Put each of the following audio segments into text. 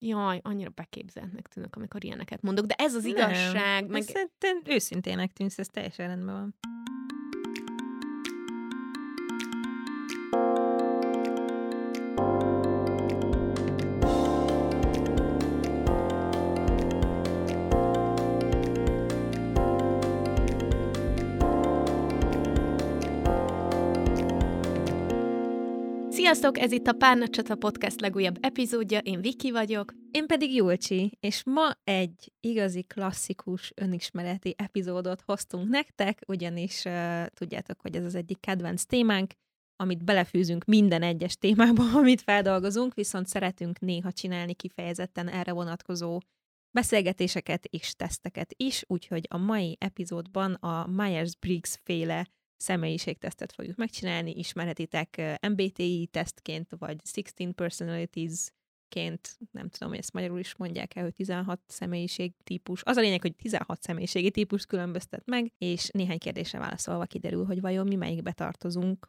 Jaj, annyira beképzeltnek tűnök, amikor ilyeneket mondok, de ez az igazság. Nem, meg... Szerintem őszintének tűnsz, ez teljesen rendben van. Sziasztok, ez itt a Párnacsata Podcast legújabb epizódja, én Viki vagyok. Én pedig Julcsi, és ma egy igazi klasszikus önismereti epizódot hoztunk nektek, ugyanis uh, tudjátok, hogy ez az egyik kedvenc témánk, amit belefűzünk minden egyes témába, amit feldolgozunk, viszont szeretünk néha csinálni kifejezetten erre vonatkozó beszélgetéseket és teszteket is, úgyhogy a mai epizódban a Myers-Briggs féle személyiségtesztet fogjuk megcsinálni, ismerhetitek MBTI tesztként, vagy 16 personalities ként, nem tudom, hogy ezt magyarul is mondják el, hogy 16 személyiség típus. Az a lényeg, hogy 16 személyiségi típus különböztet meg, és néhány kérdésre válaszolva kiderül, hogy vajon mi melyikbe tartozunk.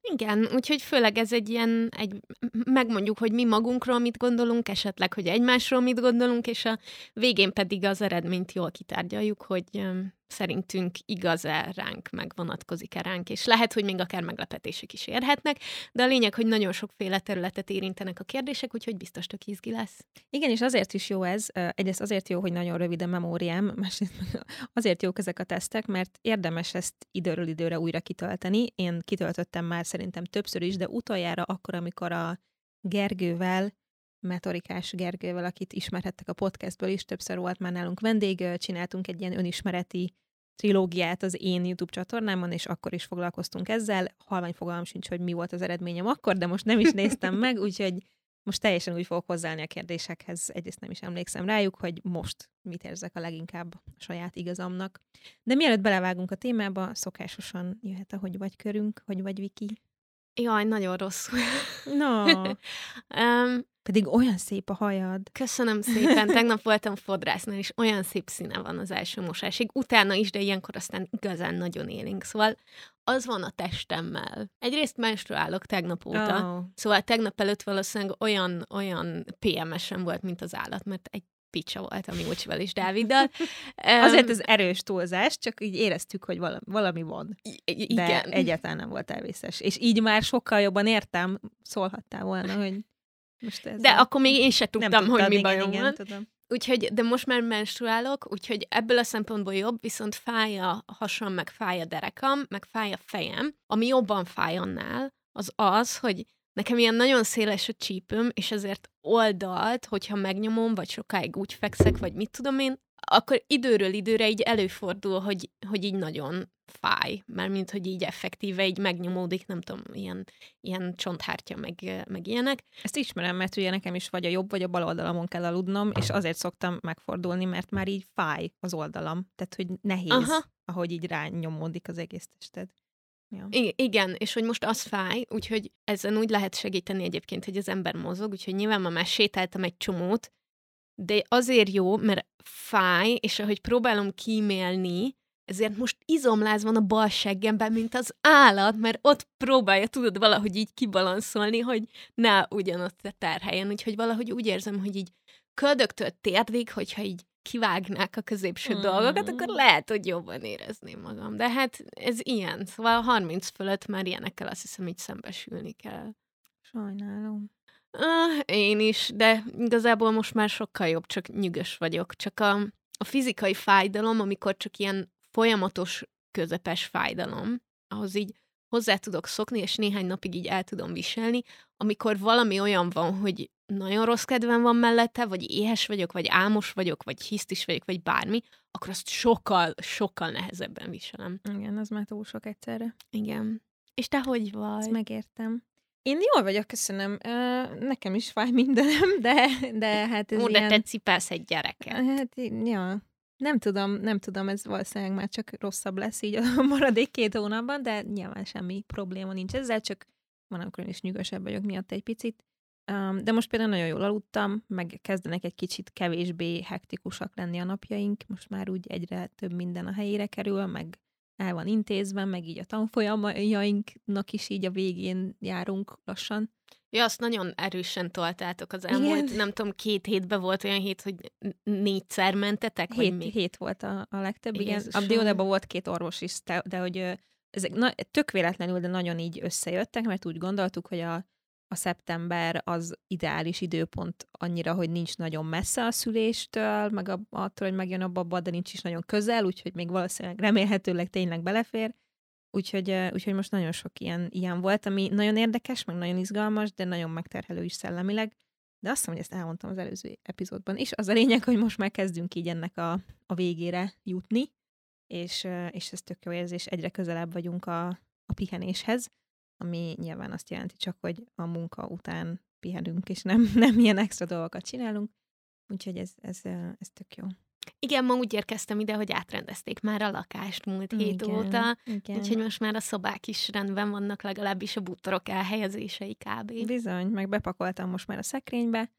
Igen, úgyhogy főleg ez egy ilyen, egy, megmondjuk, hogy mi magunkról mit gondolunk, esetleg, hogy egymásról mit gondolunk, és a végén pedig az eredményt jól kitárgyaljuk, hogy szerintünk igaz-e ránk, meg vonatkozik-e ránk, és lehet, hogy még akár meglepetések is érhetnek, de a lényeg, hogy nagyon sokféle területet érintenek a kérdések, úgyhogy biztos tök izgi lesz. Igen, és azért is jó ez, egyrészt azért jó, hogy nagyon rövid a memóriám, másrészt azért jók ezek a tesztek, mert érdemes ezt időről időre újra kitölteni. Én kitöltöttem már szerintem többször is, de utoljára akkor, amikor a Gergővel Metorikás Gergővel, akit ismerhettek a podcastből is, többször volt már nálunk vendég, csináltunk egy ilyen önismereti trilógiát az én YouTube csatornámon, és akkor is foglalkoztunk ezzel. Halvány fogalmam sincs, hogy mi volt az eredményem akkor, de most nem is néztem meg, úgyhogy most teljesen úgy fogok hozzáállni a kérdésekhez, egyrészt nem is emlékszem rájuk, hogy most mit érzek a leginkább a saját igazamnak. De mielőtt belevágunk a témába, szokásosan jöhet a hogy vagy körünk, hogy vagy Viki. Jaj, nagyon rosszul. No. um, Pedig olyan szép a hajad. Köszönöm szépen. Tegnap voltam fodrásznál, és olyan szép színe van az első mosásig. Utána is, de ilyenkor aztán igazán nagyon élénk. Szóval az van a testemmel. Egyrészt menstruálok tegnap óta, oh. szóval tegnap előtt valószínűleg olyan, olyan PMS-em volt, mint az állat, mert egy picsa volt a Miucsival és Dáviddal. Azért ez erős túlzás, csak így éreztük, hogy valami, valami van. I- igen. De egyáltalán nem volt elvészes. És így már sokkal jobban értem, szólhattál volna, hogy most ez De akkor még én se tudtam, tudtad, hogy mi bajom igen, van. Tudom. Úgyhogy, de most már menstruálok, úgyhogy ebből a szempontból jobb, viszont fáj a hasam, meg fáj a derekam, meg fáj a fejem. Ami jobban fáj annál, az az, hogy nekem ilyen nagyon széles a csípőm, és ezért oldalt, hogyha megnyomom, vagy sokáig úgy fekszek, vagy mit tudom én, akkor időről időre így előfordul, hogy, hogy így nagyon fáj, mert mint hogy így effektíve így megnyomódik, nem tudom, ilyen, ilyen csonthártya, meg, meg ilyenek. Ezt ismerem, mert ugye nekem is vagy a jobb, vagy a bal oldalamon kell aludnom, és azért szoktam megfordulni, mert már így fáj az oldalam. Tehát, hogy nehéz, Aha. ahogy így rányomódik az egész tested. Ja. I- igen, és hogy most az fáj, úgyhogy ezen úgy lehet segíteni egyébként, hogy az ember mozog, úgyhogy nyilván ma már sétáltam egy csomót, de azért jó, mert fáj, és ahogy próbálom kímélni, ezért most izomláz van a bal seggemben, mint az állat, mert ott próbálja, tudod, valahogy így kibalanszolni, hogy ne ugyanott a terhelyen, úgyhogy valahogy úgy érzem, hogy így köldögtől térdig, hogyha így kivágnák a középső mm. dolgokat, akkor lehet, hogy jobban érezném magam. De hát ez ilyen. Szóval 30 fölött már ilyenekkel azt hiszem, így szembesülni kell. Sajnálom. Ah, én is, de igazából most már sokkal jobb, csak nyügös vagyok. Csak a, a fizikai fájdalom, amikor csak ilyen folyamatos közepes fájdalom, ahhoz így hozzá tudok szokni, és néhány napig így el tudom viselni, amikor valami olyan van, hogy nagyon rossz kedvem van mellette, vagy éhes vagyok, vagy álmos vagyok, vagy hisztis vagyok, vagy bármi, akkor azt sokkal, sokkal nehezebben viselem. Igen, az már túl sok egyszerre. Igen. És te hogy vagy? Ezt megértem. Én jól vagyok, köszönöm. Nekem is fáj mindenem, de, de hát ez Ó, de ilyen... te cipelsz egy gyereket. Hát, ja. Nem tudom, nem tudom, ez valószínűleg már csak rosszabb lesz így a maradék két hónapban, de nyilván semmi probléma nincs ezzel, csak van, amikor én is nyugosabb vagyok miatt egy picit. De most például nagyon jól aludtam, meg kezdenek egy kicsit kevésbé hektikusak lenni a napjaink, most már úgy egyre több minden a helyére kerül, meg el van intézve, meg így a tanfolyamainknak is így a végén járunk lassan. Ja, azt nagyon erősen toltátok az elmúlt, Igen. nem tudom, két hétben volt olyan hét, hogy négyszer mentetek, vagy Hét, mi? hét volt a, a legtöbb, igen. Jézusom. A diódában volt két orvos is, de, hogy ezek na, tök véletlenül, de nagyon így összejöttek, mert úgy gondoltuk, hogy a, a szeptember az ideális időpont annyira, hogy nincs nagyon messze a szüléstől, meg attól, hogy megjön a baba, de nincs is nagyon közel, úgyhogy még valószínűleg remélhetőleg tényleg belefér. Úgyhogy, úgyhogy most nagyon sok ilyen, ilyen volt, ami nagyon érdekes, meg nagyon izgalmas, de nagyon megterhelő is szellemileg. De azt hiszem, hogy ezt elmondtam az előző epizódban is. Az a lényeg, hogy most már kezdünk így ennek a, a végére jutni, és, és ez tök jó érzés, egyre közelebb vagyunk a, a pihenéshez, ami nyilván azt jelenti csak, hogy a munka után pihenünk, és nem, nem ilyen extra dolgokat csinálunk. Úgyhogy ez, ez, ez tök jó. Igen, ma úgy érkeztem ide, hogy átrendezték már a lakást múlt hét Igen, óta, igen. úgyhogy most már a szobák is rendben vannak, legalábbis a bútorok elhelyezései kb. Bizony, meg bepakoltam most már a szekrénybe,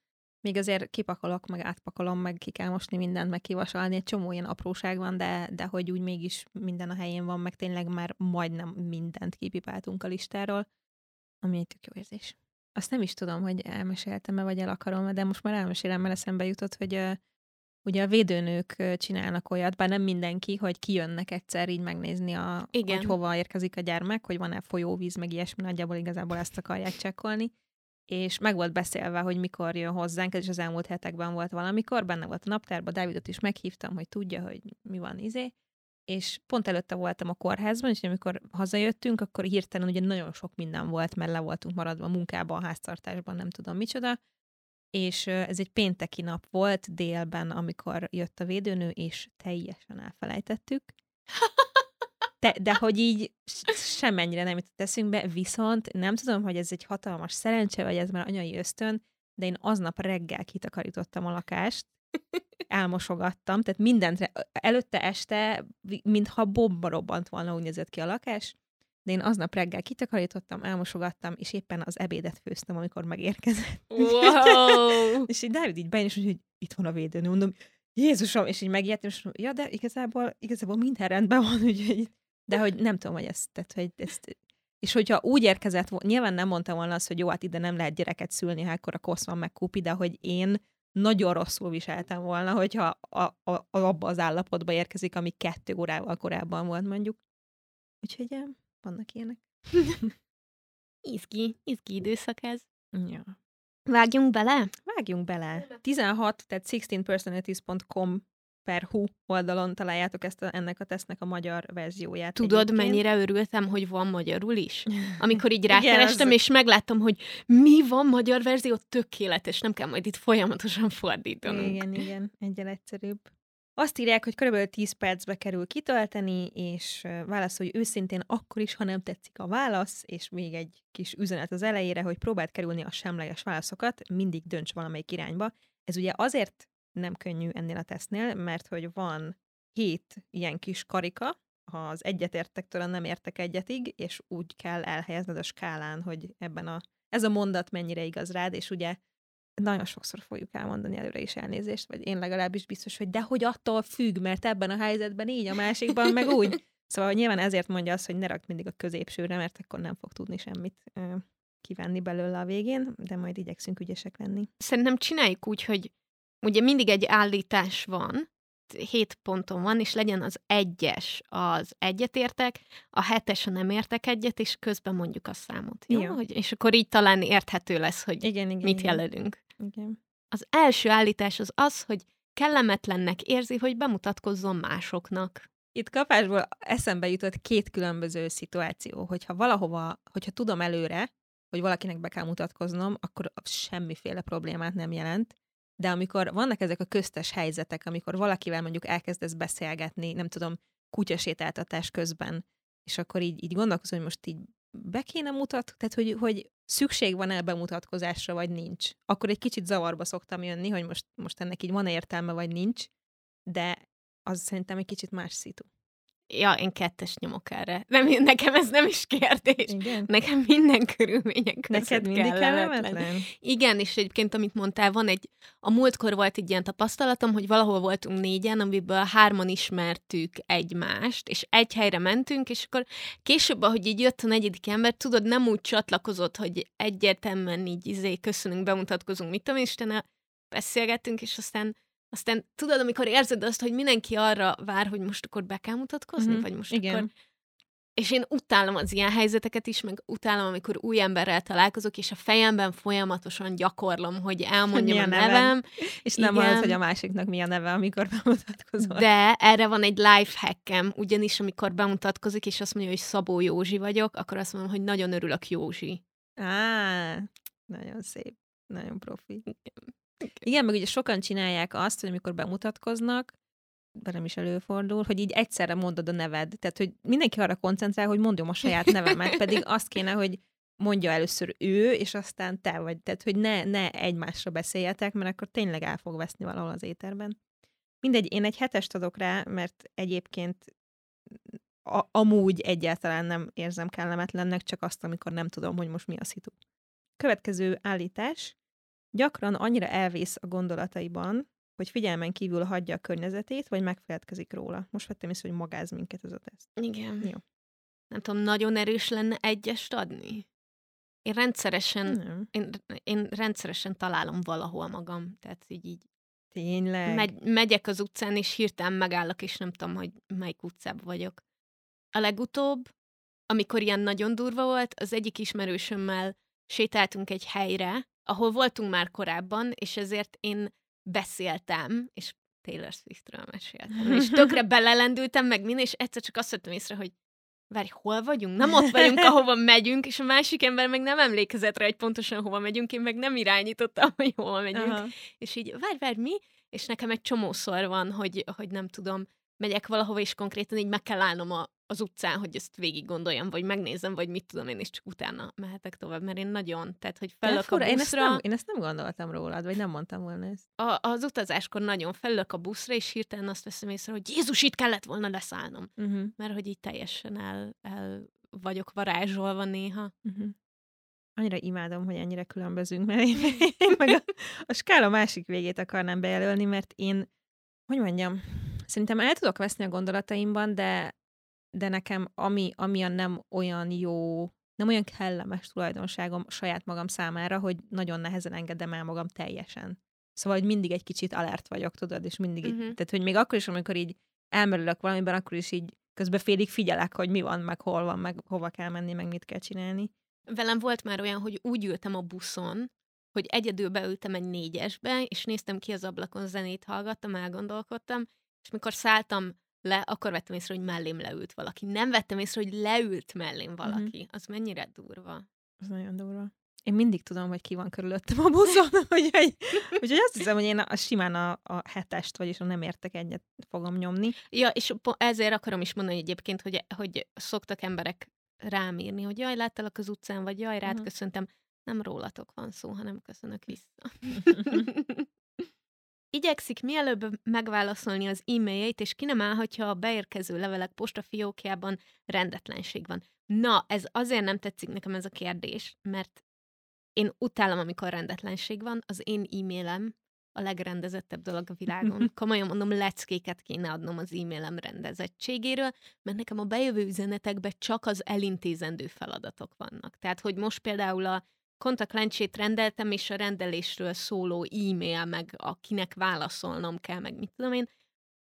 még azért kipakolok, meg átpakolom, meg ki kell mosni mindent, meg kivasalni, egy csomó ilyen apróság van, de, de hogy úgy mégis minden a helyén van, meg tényleg már majdnem mindent kipipáltunk a listáról, ami egy tök jó érzés. Azt nem is tudom, hogy elmeséltem-e, vagy el akarom, de most már elmesélem, mert eszembe jutott, hogy ö, ugye a védőnők csinálnak olyat, bár nem mindenki, hogy kijönnek egyszer így megnézni, a, Igen. hogy hova érkezik a gyermek, hogy van-e folyóvíz, meg ilyesmi, nagyjából igazából ezt akarják csekkolni és meg volt beszélve, hogy mikor jön hozzánk, ez is az elmúlt hetekben volt valamikor, benne volt a naptárban, Dávidot is meghívtam, hogy tudja, hogy mi van izé, és pont előtte voltam a kórházban, és amikor hazajöttünk, akkor hirtelen ugye nagyon sok minden volt, mert le voltunk maradva munkában, háztartásban, nem tudom micsoda, és ez egy pénteki nap volt délben, amikor jött a védőnő, és teljesen elfelejtettük. De, de hogy így s- semmennyire nem jutott eszünkbe, viszont nem tudom, hogy ez egy hatalmas szerencse, vagy ez már anyai ösztön, de én aznap reggel kitakarítottam a lakást, elmosogattam, tehát mindent, előtte este, mintha bomba robbant volna, úgy nézett ki a lakás, de én aznap reggel kitakarítottam, elmosogattam, és éppen az ebédet főztem, amikor megérkezett. Wow! És így Dávid így bejön, és úgy, hogy itt van a védőnő, mondom, Jézusom, és így megijedtem, és mondom, ja, de igazából, igazából minden rendben van, úgyhogy, de hogy nem tudom, hogy ezt, tehát, hogy ezt, és hogyha úgy érkezett nyilván nem mondtam volna azt, hogy jó, hát ide nem lehet gyereket szülni, ha akkor a kosz van meg kupi, de hogy én nagyon rosszul viseltem volna, hogyha a, a, a, abba az állapotba érkezik, ami kettő órával korábban volt mondjuk. Úgyhogy vannak ilyenek. Izgi, izgi időszak ez. Ja. Vágjunk bele? Vágjunk bele. 16, tehát 16personalities.com per hu oldalon találjátok ezt a, ennek a tesznek a magyar verzióját. Tudod, egyébként. mennyire örültem, hogy van magyarul is? Amikor így Igen, rákerestem, az- és megláttam, hogy mi van magyar verzió, tökéletes, nem kell majd itt folyamatosan fordítanunk. Igen, igen, egyel egyszerűbb. Azt írják, hogy körülbelül 10 percbe kerül kitölteni, és válaszolj őszintén akkor is, ha nem tetszik a válasz, és még egy kis üzenet az elejére, hogy próbáld kerülni a semleges válaszokat, mindig dönts valamelyik irányba. Ez ugye azért nem könnyű ennél a tesztnél, mert hogy van hét ilyen kis karika, ha az egyetértektől a nem értek egyetig, és úgy kell elhelyezned a skálán, hogy ebben a, ez a mondat mennyire igaz rád, és ugye nagyon sokszor fogjuk elmondani előre is elnézést, vagy én legalábbis biztos, hogy de hogy attól függ, mert ebben a helyzetben így, a másikban meg úgy. Szóval nyilván ezért mondja azt, hogy ne rakd mindig a középsőre, mert akkor nem fog tudni semmit kivenni belőle a végén, de majd igyekszünk ügyesek lenni. Szerintem csináljuk úgy, hogy ugye mindig egy állítás van, hét ponton van, és legyen az egyes az egyetértek, a hetes a nem értek egyet, és közben mondjuk a számot. Jó? Jó. Hogy, és akkor így talán érthető lesz, hogy Igen, igen. mit igen. jelölünk. Igen. Az első állítás az az, hogy kellemetlennek érzi, hogy bemutatkozzon másoknak. Itt kapásból eszembe jutott két különböző szituáció, hogyha valahova, hogyha tudom előre, hogy valakinek be kell mutatkoznom, akkor semmiféle problémát nem jelent. De amikor vannak ezek a köztes helyzetek, amikor valakivel mondjuk elkezdesz beszélgetni, nem tudom, kutyasétáltatás közben, és akkor így, így gondolkozom, hogy most így be kéne mutat, tehát hogy, hogy szükség van-e bemutatkozásra, vagy nincs. Akkor egy kicsit zavarba szoktam jönni, hogy most, most ennek így van értelme, vagy nincs, de az szerintem egy kicsit más szitu. Ja, én kettes nyomok erre. Nem, nekem ez nem is kérdés. Igen? Nekem minden körülmények között Neked mindig kellemetlen. kellemetlen? Igen, és egyébként, amit mondtál, van egy, a múltkor volt egy ilyen tapasztalatom, hogy valahol voltunk négyen, amiből hárman ismertük egymást, és egy helyre mentünk, és akkor később, ahogy így jött a negyedik ember, tudod, nem úgy csatlakozott, hogy egyértelműen így izé, köszönünk, bemutatkozunk, mit tudom, Istene, beszélgettünk, és aztán aztán tudod, amikor érzed azt, hogy mindenki arra vár, hogy most akkor be kell mutatkozni, Mhm, vagy most igen. akkor... És én utálom az ilyen helyzeteket is, meg utálom, amikor új emberrel találkozok, és a fejemben folyamatosan gyakorlom, hogy elmondjam Mi a a neved? nevem, És nem Igen. hallod, hogy a másiknak mi a neve, amikor bemutatkozol. de erre van egy life hackem, ugyanis amikor bemutatkozik, és azt mondja, hogy Szabó Józsi vagyok, akkor azt mondom, hogy nagyon örülök Józsi. Á, nagyon szép. Nagyon profi. Igen, meg ugye sokan csinálják azt, hogy amikor bemutatkoznak, velem is előfordul, hogy így egyszerre mondod a neved. Tehát, hogy mindenki arra koncentrál, hogy mondjam a saját nevemet, pedig azt kéne, hogy mondja először ő, és aztán te vagy. Tehát, hogy ne, ne egymásra beszéljetek, mert akkor tényleg el fog veszni valahol az éterben. Mindegy, én egy hetest adok rá, mert egyébként a, amúgy egyáltalán nem érzem kellemetlennek, csak azt, amikor nem tudom, hogy most mi a szitu. Következő állítás. Gyakran annyira elvész a gondolataiban, hogy figyelmen kívül hagyja a környezetét, vagy megfeledkezik róla. Most vettem észre, hogy magáz minket ez a teszt. Igen. Jó. Nem tudom, nagyon erős lenne egyest adni? Én rendszeresen, Nem. én, én rendszeresen találom valahol magam. Tehát így, így Tényleg. megy, megyek az utcán, és hirtelen megállok, és nem tudom, hogy melyik utcában vagyok. A legutóbb, amikor ilyen nagyon durva volt, az egyik ismerősömmel sétáltunk egy helyre, ahol voltunk már korábban, és ezért én beszéltem, és Taylor Swiftről meséltem. És tökre belelendültem meg minden, és egyszer csak azt vettem észre, hogy várj, hol vagyunk? Nem ott vagyunk, ahova megyünk, és a másik ember meg nem emlékezett rá, hogy pontosan hova megyünk, én meg nem irányítottam, hogy hova megyünk. Aha. És így, várj, várj, mi? És nekem egy csomószor van, hogy, hogy nem tudom, megyek valahova, és konkrétan így meg kell állnom a, az utcán, hogy ezt végig gondoljam, vagy megnézem, vagy mit tudom én, és csak utána mehetek tovább, mert én nagyon, tehát, hogy De felök a fura, én, ezt buszra, nem, én ezt nem gondoltam rólad, vagy nem mondtam volna ezt. a, az utazáskor nagyon felök a buszra, és hirtelen azt veszem észre, hogy Jézus, itt kellett volna leszállnom. Uh-huh. Mert hogy így teljesen el, el vagyok varázsolva néha. Uh-huh. Annyira imádom, hogy ennyire különbözünk, mert én, én meg a, a skála másik végét akarnám bejelölni, mert én, hogy mondjam, szerintem el tudok veszni a gondolataimban, de, de nekem ami, ami a nem olyan jó, nem olyan kellemes tulajdonságom saját magam számára, hogy nagyon nehezen engedem el magam teljesen. Szóval, hogy mindig egy kicsit alert vagyok, tudod, és mindig így, Mhm. tehát, hogy még akkor is, amikor így elmerülök valamiben, akkor is így közben félig figyelek, hogy mi van, meg hol van, meg hova kell menni, meg mit kell csinálni. Velem volt már olyan, hogy úgy ültem a buszon, hogy egyedül beültem egy négyesbe, és néztem ki az ablakon, zenét hallgattam, elgondolkodtam, és mikor szálltam le, akkor vettem észre, hogy mellém leült valaki. Nem vettem észre, hogy leült mellém valaki. Az mennyire durva. Ez nagyon durva. Én mindig tudom, hogy ki van körülöttem a buszon, úgyhogy, úgyhogy azt hiszem, hogy én a, a simán a, a hetest, vagyis a nem értek egyet fogom nyomni. Ja, és ezért akarom is mondani egyébként, hogy, hogy szoktak emberek rám írni, hogy jaj, láttalak az utcán, vagy jaj, rád Mhm. köszöntem. Nem rólatok van szó, hanem köszönök vissza. Igyekszik mielőbb megválaszolni az e-mailjeit, és ki nem állhatja a beérkező levelek postafiókjában rendetlenség van. Na, ez azért nem tetszik nekem ez a kérdés, mert én utálom, amikor rendetlenség van. Az én e-mailem a legrendezettebb dolog a világon. Komolyan mondom, leckéket kéne adnom az e-mailem rendezettségéről, mert nekem a bejövő üzenetekben csak az elintézendő feladatok vannak. Tehát, hogy most például a kontaktlencsét rendeltem, és a rendelésről szóló e-mail, meg akinek válaszolnom kell, meg mit tudom én,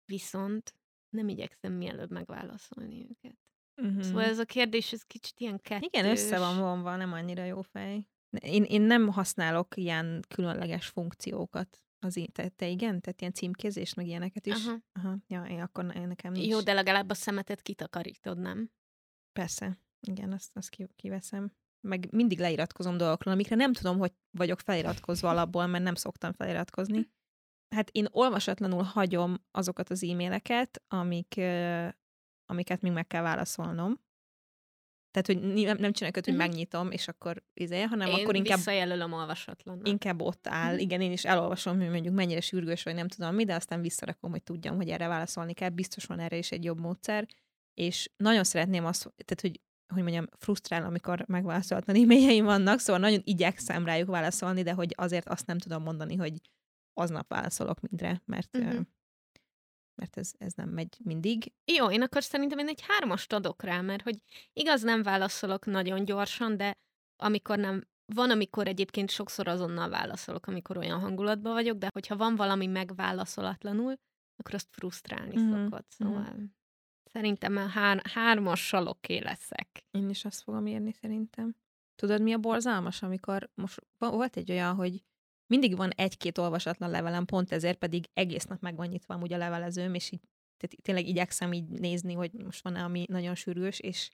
viszont nem igyekszem mielőbb megválaszolni őket. Uh-huh. Szóval ez a kérdés, ez kicsit ilyen kettős. Igen, össze van vonva, nem annyira jó fej. Én, én nem használok ilyen különleges funkciókat. Az í- te, te igen? Tehát ilyen címkézést, meg ilyeneket is? Aha. Aha. Ja, én akkor ne- nekem nincs. Jó, de legalább a szemetet kitakarítod, nem? Persze. Igen, azt, azt ki- kiveszem. Meg mindig leiratkozom dolgokról, amikre nem tudom, hogy vagyok feliratkozva alapból, mert nem szoktam feliratkozni. Hát én olvasatlanul hagyom azokat az e-maileket, amik, amiket még meg kell válaszolnom. Tehát, hogy nem, nem csinálok, hogy Mhm. megnyitom, és akkor izé, hanem Én akkor inkább, visszajelölöm olvasatlannak. inkább ott áll. Mhm. Igen, én is elolvasom, hogy mondjuk mennyire sürgős, vagy nem tudom mi, de aztán visszarakom, hogy tudjam, hogy erre válaszolni kell. Biztos van erre is egy jobb módszer. és nagyon szeretném azt, tehát, hogy hogy mondjam, frusztrál, amikor megválaszolatlan e-mailjeim vannak, szóval nagyon igyekszem rájuk válaszolni, de hogy azért azt nem tudom mondani, hogy aznap válaszolok mindre, mert uh-huh. mert ez, ez nem megy mindig. Jó, én akkor szerintem én egy hármast adok rá, mert hogy igaz, nem válaszolok nagyon gyorsan, de amikor nem, van, amikor egyébként sokszor azonnal válaszolok, amikor olyan hangulatban vagyok, de hogyha van valami megválaszolatlanul, akkor azt frusztrálni uh-huh. szokott. Szóval uh-huh. szerintem hár, hármassal oké leszek. Én is azt fogom írni szerintem. Tudod, mi a borzalmas, amikor most volt egy olyan, hogy mindig van egy-két olvasatlan levelem, pont ezért pedig egész nap meg van nyitva amúgy a levelezőm, és így tehát tényleg igyekszem így nézni, hogy most van-e, ami nagyon sürgős, és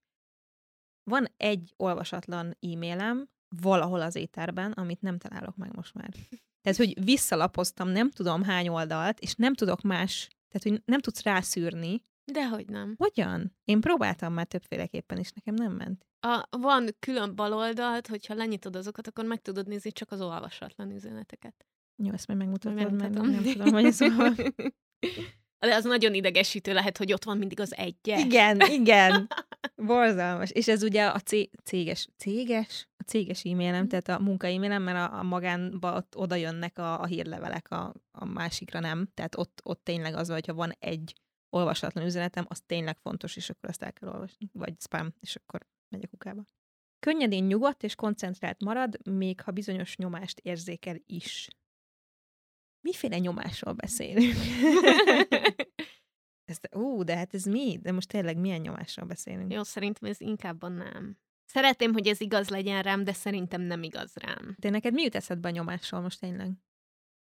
van egy olvasatlan e-mailem valahol az éterben, amit nem találok meg most már. Tehát, hogy visszalapoztam nem tudom hány oldalt, és nem tudok más, tehát, hogy nem tudsz rászűrni. Dehogy nem. Hogyan? Én próbáltam már többféleképpen, és nekem nem ment. A, van külön baloldalt, hogyha lenyitod azokat, akkor meg tudod nézni csak az olvasatlan üzeneteket. Jó, ezt majd megmutatod, mert nem tudom, hogy ez De az nagyon idegesítő lehet, hogy ott van mindig az egyes. Igen, igen. Borzalmas. És ez ugye a céges, céges? A céges e-mailem, mhm. tehát a munka e-mailem, mert a, a magánba ott oda jönnek a, a hírlevelek, a, a másikra nem. Tehát ott, ott tényleg az, hogyha van egy olvasatlan üzenetem, az tényleg fontos, és akkor azt el kell olvasni. Vagy spam, és akkor megy a kukába. Könnyedén nyugodt és koncentrált marad, még ha bizonyos nyomást érzékel is. Miféle nyomásról beszélünk? ez, ú, de hát ez mi? De most tényleg milyen nyomásról beszélünk? Jó, szerintem ez inkább a nem. Szeretném, hogy ez igaz legyen rám, de szerintem nem igaz rám. De neked mi jut eszedbe a nyomásról most tényleg?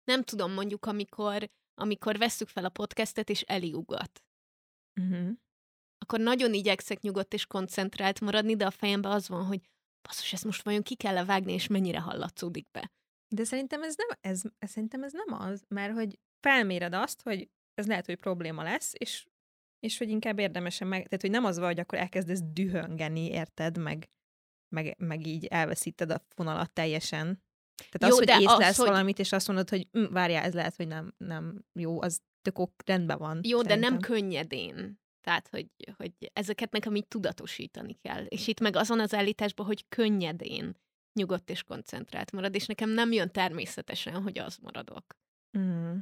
Nem tudom, mondjuk, amikor, amikor vesszük fel a podcastet, és eliugat. Uh-huh akkor nagyon igyekszek nyugodt és koncentrált maradni, de a fejemben az van, hogy basszus, ezt most vajon ki kell vágni, és mennyire hallatszódik be. De szerintem ez nem, ez, ez, szerintem ez nem az, mert hogy felméred azt, hogy ez lehet, hogy probléma lesz, és, és hogy inkább érdemesen meg, tehát hogy nem az van, hogy akkor elkezdesz dühöngeni, érted, meg, meg, meg így elveszíted a fonalat teljesen. Tehát jó, az, hogy észlelsz az, valamit, és azt mondod, hogy hm, várjál, ez lehet, hogy nem, nem jó, az tök ok, rendben van. Jó, szerintem. de nem könnyedén. Tehát, hogy, hogy ezeket nekem így tudatosítani kell. És itt meg azon az állításban, hogy könnyedén nyugodt és koncentrált marad, és nekem nem jön természetesen, hogy az maradok. Mm.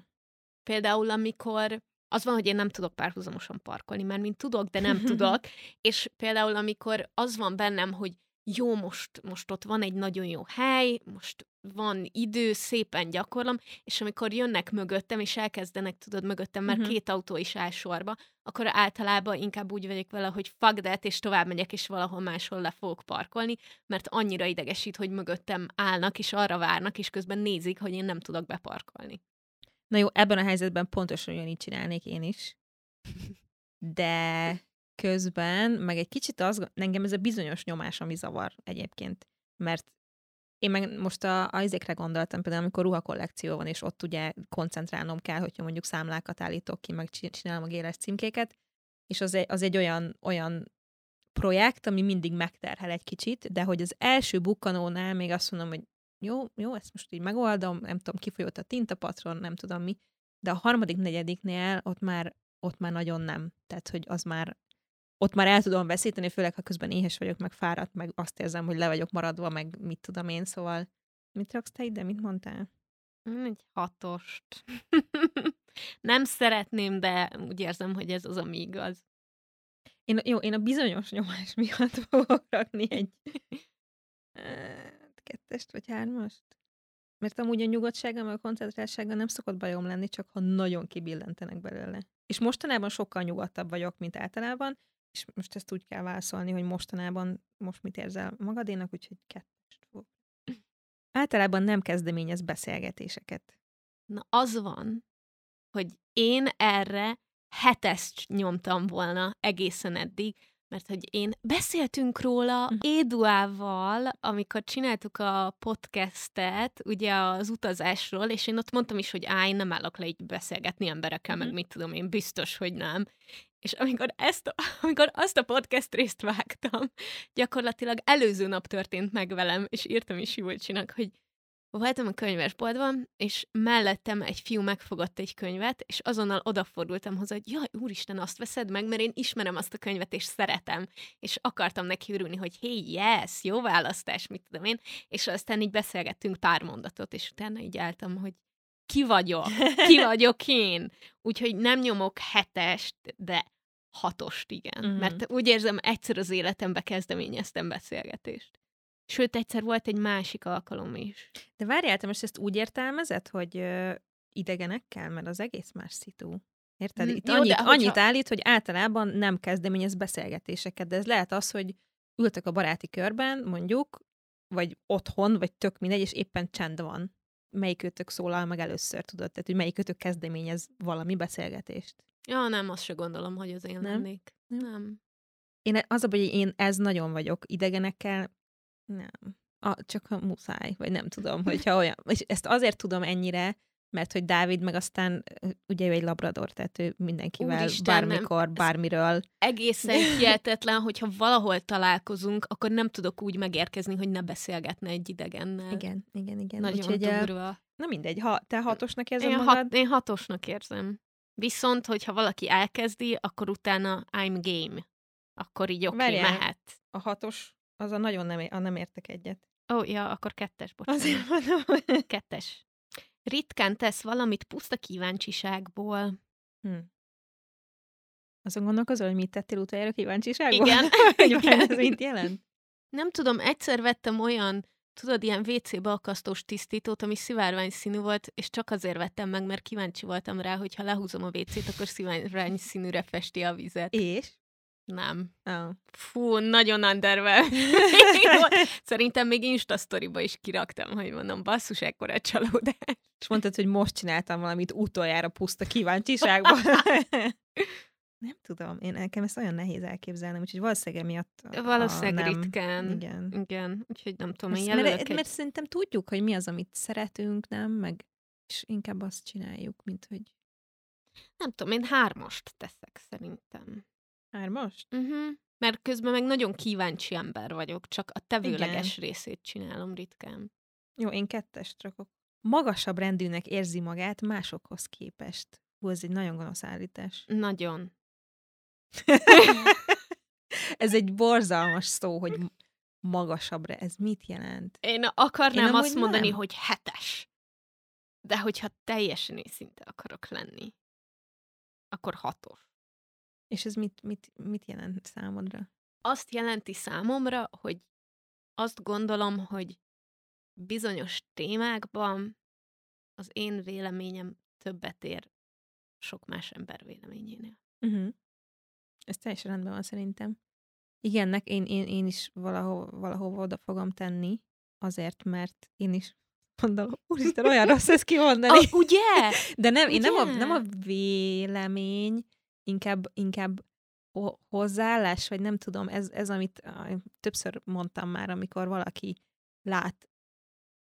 Például, amikor az van, hogy én nem tudok párhuzamosan parkolni, mert mint tudok, de nem tudok, és például, amikor az van bennem, hogy jó, most, most ott van egy nagyon jó hely, most van idő, szépen gyakorlom, és amikor jönnek mögöttem, és elkezdenek, tudod, mögöttem, mert uh-huh. két autó is áll sorba, akkor általában inkább úgy vagyok vele, hogy fuck that, és tovább megyek, és valahol máshol le fogok parkolni, mert annyira idegesít, hogy mögöttem állnak, és arra várnak, és közben nézik, hogy én nem tudok beparkolni. Na jó, ebben a helyzetben pontosan ugyanígy csinálnék én is. De közben, meg egy kicsit az, engem ez a bizonyos nyomás, ami zavar egyébként. Mert én meg most a, a izékre gondoltam, például amikor ruhakollekció van, és ott ugye koncentrálnom kell, hogyha mondjuk számlákat állítok ki, meg csinálom a géles címkéket, és az egy, az egy olyan, olyan projekt, ami mindig megterhel egy kicsit, de hogy az első bukkanónál még azt mondom, hogy jó, jó, ezt most így megoldom, nem tudom, kifolyott a tintapatron, nem tudom mi, de a harmadik, negyediknél ott már, ott már nagyon nem. Tehát, hogy az már ott már el tudom veszíteni, főleg ha közben éhes vagyok, meg fáradt, meg azt érzem, hogy le vagyok maradva, meg mit tudom én, szóval mit raksz te ide, mit mondtál? Egy hatost. Nem szeretném, de úgy érzem, hogy ez az, ami igaz. Én, jó, én a bizonyos nyomás miatt fogok rakni egy kettest vagy hármast. Mert amúgy a nyugodtsággal, meg a koncentráltsággal nem szokott bajom lenni, csak ha nagyon kibillentenek belőle. És mostanában sokkal nyugodtabb vagyok, mint általában, és most ezt úgy kell válaszolni, hogy mostanában most mit érzel magadénak, úgyhogy kettest fog. Általában nem kezdeményez beszélgetéseket. Na az van, hogy én erre hetest nyomtam volna egészen eddig, mert hogy én beszéltünk róla uh-huh. Éduával, amikor csináltuk a podcastet, ugye az utazásról, és én ott mondtam is, hogy á, én nem állok le így beszélgetni emberekkel, uh-huh. meg mit tudom én, biztos, hogy nem. És amikor, ezt, amikor azt a podcast részt vágtam, gyakorlatilag előző nap történt meg velem, és írtam is Júlcsinak, hogy voltam a könyvesboltban, és mellettem egy fiú megfogott egy könyvet, és azonnal odafordultam hozzá, hogy jaj, úristen, azt veszed meg, mert én ismerem azt a könyvet, és szeretem. És akartam neki örülni, hogy hey, yes, jó választás, mit tudom én. És aztán így beszélgettünk pár mondatot, és utána így álltam, hogy ki vagyok, ki vagyok én. Úgyhogy nem nyomok hetest, de hatost, igen. Mm-hmm. Mert úgy érzem, egyszer az életembe kezdeményeztem beszélgetést. Sőt, egyszer volt egy másik alkalom is. De várjál, te most ezt úgy értelmezed, hogy ö, idegenekkel, mert az egész más szitu. Érted? Itt Jó, annyit, hogyha... annyit állít, hogy általában nem kezdeményez beszélgetéseket, de ez lehet az, hogy ültek a baráti körben, mondjuk, vagy otthon, vagy tök mindegy, és éppen csend van. Melyikőtök szólal meg először, tudod? Tehát, hogy melyikőtök kezdeményez valami beszélgetést. Ja, nem, azt se gondolom, hogy az én nem? lennék. Nem. nem. Én az a hogy én ez nagyon vagyok idegenekkel, nem. A, csak a muszáj, vagy nem tudom, hogyha olyan. És ezt azért tudom ennyire, mert hogy Dávid meg aztán, ugye ő egy labrador, tehát ő mindenkivel Úristen, bármikor, nem. bármiről. Egészen hihetetlen, hogyha valahol találkozunk, akkor nem tudok úgy megérkezni, hogy ne beszélgetne egy idegennel. Igen, igen, igen. Nagyon Úgyhogy, durva. Na mindegy, ha te hatosnak érzem én magad? Hat, én hatosnak érzem. Viszont, hogyha valaki elkezdi, akkor utána I'm game. Akkor így oké, okay, mehet. A hatos az a nagyon nem, a nem értek egyet. Ó, oh, ja, akkor kettes, bocsánat. Azért mondom. Kettes. Ritkán tesz valamit puszta kíváncsiságból. Hm. Azon gondolkozol, hogy mit tettél utoljára kíváncsiságból? Igen. Igen. ez mit jelent? Nem tudom, egyszer vettem olyan, tudod, ilyen WC-be akasztós tisztítót, ami szivárvány színű volt, és csak azért vettem meg, mert kíváncsi voltam rá, hogy ha lehúzom a WC-t, akkor szivárvány színűre festi a vizet. És? Nem. Oh. Fú, nagyon undervel. Szerintem még Insta sztoriba is kiraktam, hogy mondom, basszus, ekkora csalódás. És mondtad, hogy most csináltam valamit utoljára puszta kíváncsiságban. nem tudom, én nekem ezt olyan nehéz elképzelnem, úgyhogy valószínűleg miatt Valószínűleg nem. ritkán. Igen. Igen, úgyhogy nem tudom, én mert, egy... mert szerintem tudjuk, hogy mi az, amit szeretünk, nem? Meg és inkább azt csináljuk, mint hogy... Nem tudom, én hármast teszek szerintem. Hármast? Uh-huh. Mert közben meg nagyon kíváncsi ember vagyok, csak a tevőleges Igen. részét csinálom ritkán. Jó, én kettest rakok. Magasabb rendűnek érzi magát másokhoz képest. Hú, ez egy nagyon gonosz állítás. Nagyon. ez egy borzalmas szó, hogy magasabbre. Ez mit jelent? Én akarnám Én azt mondani, nem. hogy hetes. De hogyha teljesen őszinte akarok lenni, akkor hatos. És ez mit, mit, mit jelent számodra? Azt jelenti számomra, hogy azt gondolom, hogy bizonyos témákban az én véleményem többet ér sok más ember véleményénél. Uh-huh. Ez teljesen rendben van szerintem. Igen, én, én, én is valahol, valahova oda fogom tenni, azért, mert én is mondom, úristen, olyan rossz ezt kimondani. A, ugye? De nem, ugye? én nem a, nem a vélemény, inkább, inkább hozzáállás, vagy nem tudom, ez, ez amit többször mondtam már, amikor valaki lát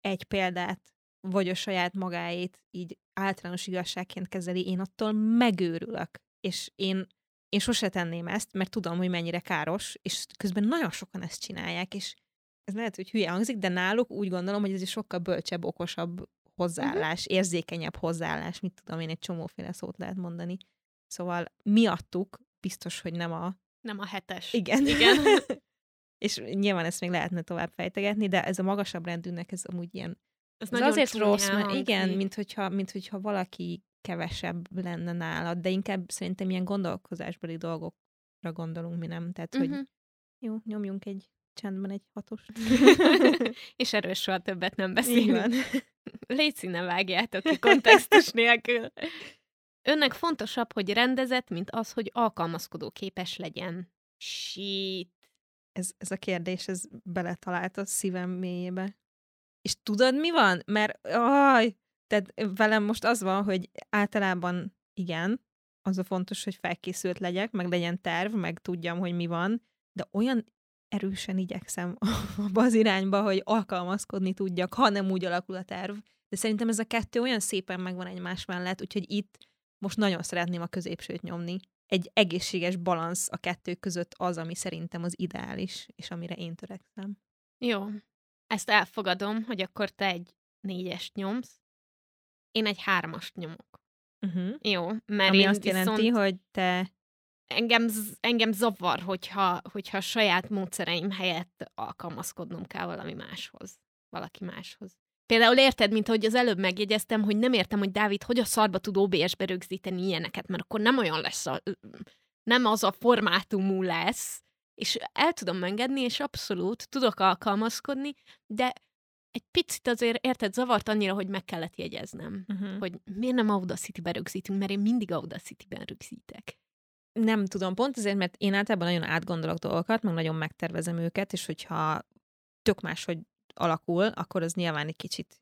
egy példát, vagy a saját magáét így általános igazságként kezeli, én attól megőrülök. És én, én sose tenném ezt, mert tudom, hogy mennyire káros, és közben nagyon sokan ezt csinálják, és ez lehet, hogy hülye hangzik, de náluk úgy gondolom, hogy ez egy sokkal bölcsebb, okosabb hozzáállás, uh-huh. érzékenyebb hozzáállás, mit tudom én, egy csomóféle szót lehet mondani. Szóval miattuk biztos, hogy nem a... Nem a hetes. Igen. Igen. és nyilván ezt még lehetne tovább fejtegetni, de ez a magasabb rendűnek ez amúgy ilyen... Ez, ez azért rossz, mert igen, mint hogyha, mint hogyha valaki kevesebb lenne nálad, de inkább szerintem ilyen gondolkozásbeli dolgokra gondolunk mi nem. Tehát, uh-huh. hogy mhm. jó, nyomjunk egy csendben egy hatos. és erről soha többet nem beszélünk. Légy színe vágjátok ki kontextus nélkül. Önnek fontosabb, hogy rendezett, mint az, hogy alkalmazkodó képes legyen. Shit. Ez, ez a kérdés, ez beletalált a szívem mélyébe. És tudod, mi van? Mert, aj, tehát velem most az van, hogy általában igen, az a fontos, hogy felkészült legyek, meg legyen terv, meg tudjam, hogy mi van, de olyan erősen igyekszem abba az irányba, hogy alkalmazkodni tudjak, ha nem úgy alakul a terv. De szerintem ez a kettő olyan szépen megvan egymás mellett, úgyhogy itt most nagyon szeretném a középsőt nyomni. Egy egészséges balansz a kettő között az, ami szerintem az ideális, és amire én törekszem. Jó. Ezt elfogadom, hogy akkor te egy négyest nyomsz, én egy hármast nyomok. Uh-huh. Jó, mert Ami én azt jelenti, viszont hogy te... engem, engem zavar, hogyha, hogyha a saját módszereim helyett alkalmazkodnom kell valami máshoz, valaki máshoz. Például érted, mint ahogy az előbb megjegyeztem, hogy nem értem, hogy Dávid hogy a szarba tud OBS-be rögzíteni ilyeneket, mert akkor nem olyan lesz, a, nem az a formátumú lesz, és el tudom engedni, és abszolút tudok alkalmazkodni, de egy picit azért, érted, zavart annyira, hogy meg kellett jegyeznem, Uh-huh. hogy miért nem Audacity-be rögzítünk, mert én mindig Audacity-ben rögzítek. Nem tudom, pont azért, mert én általában nagyon átgondolok dolgokat, meg nagyon megtervezem őket, és hogyha tök máshogy alakul, akkor az nyilván egy kicsit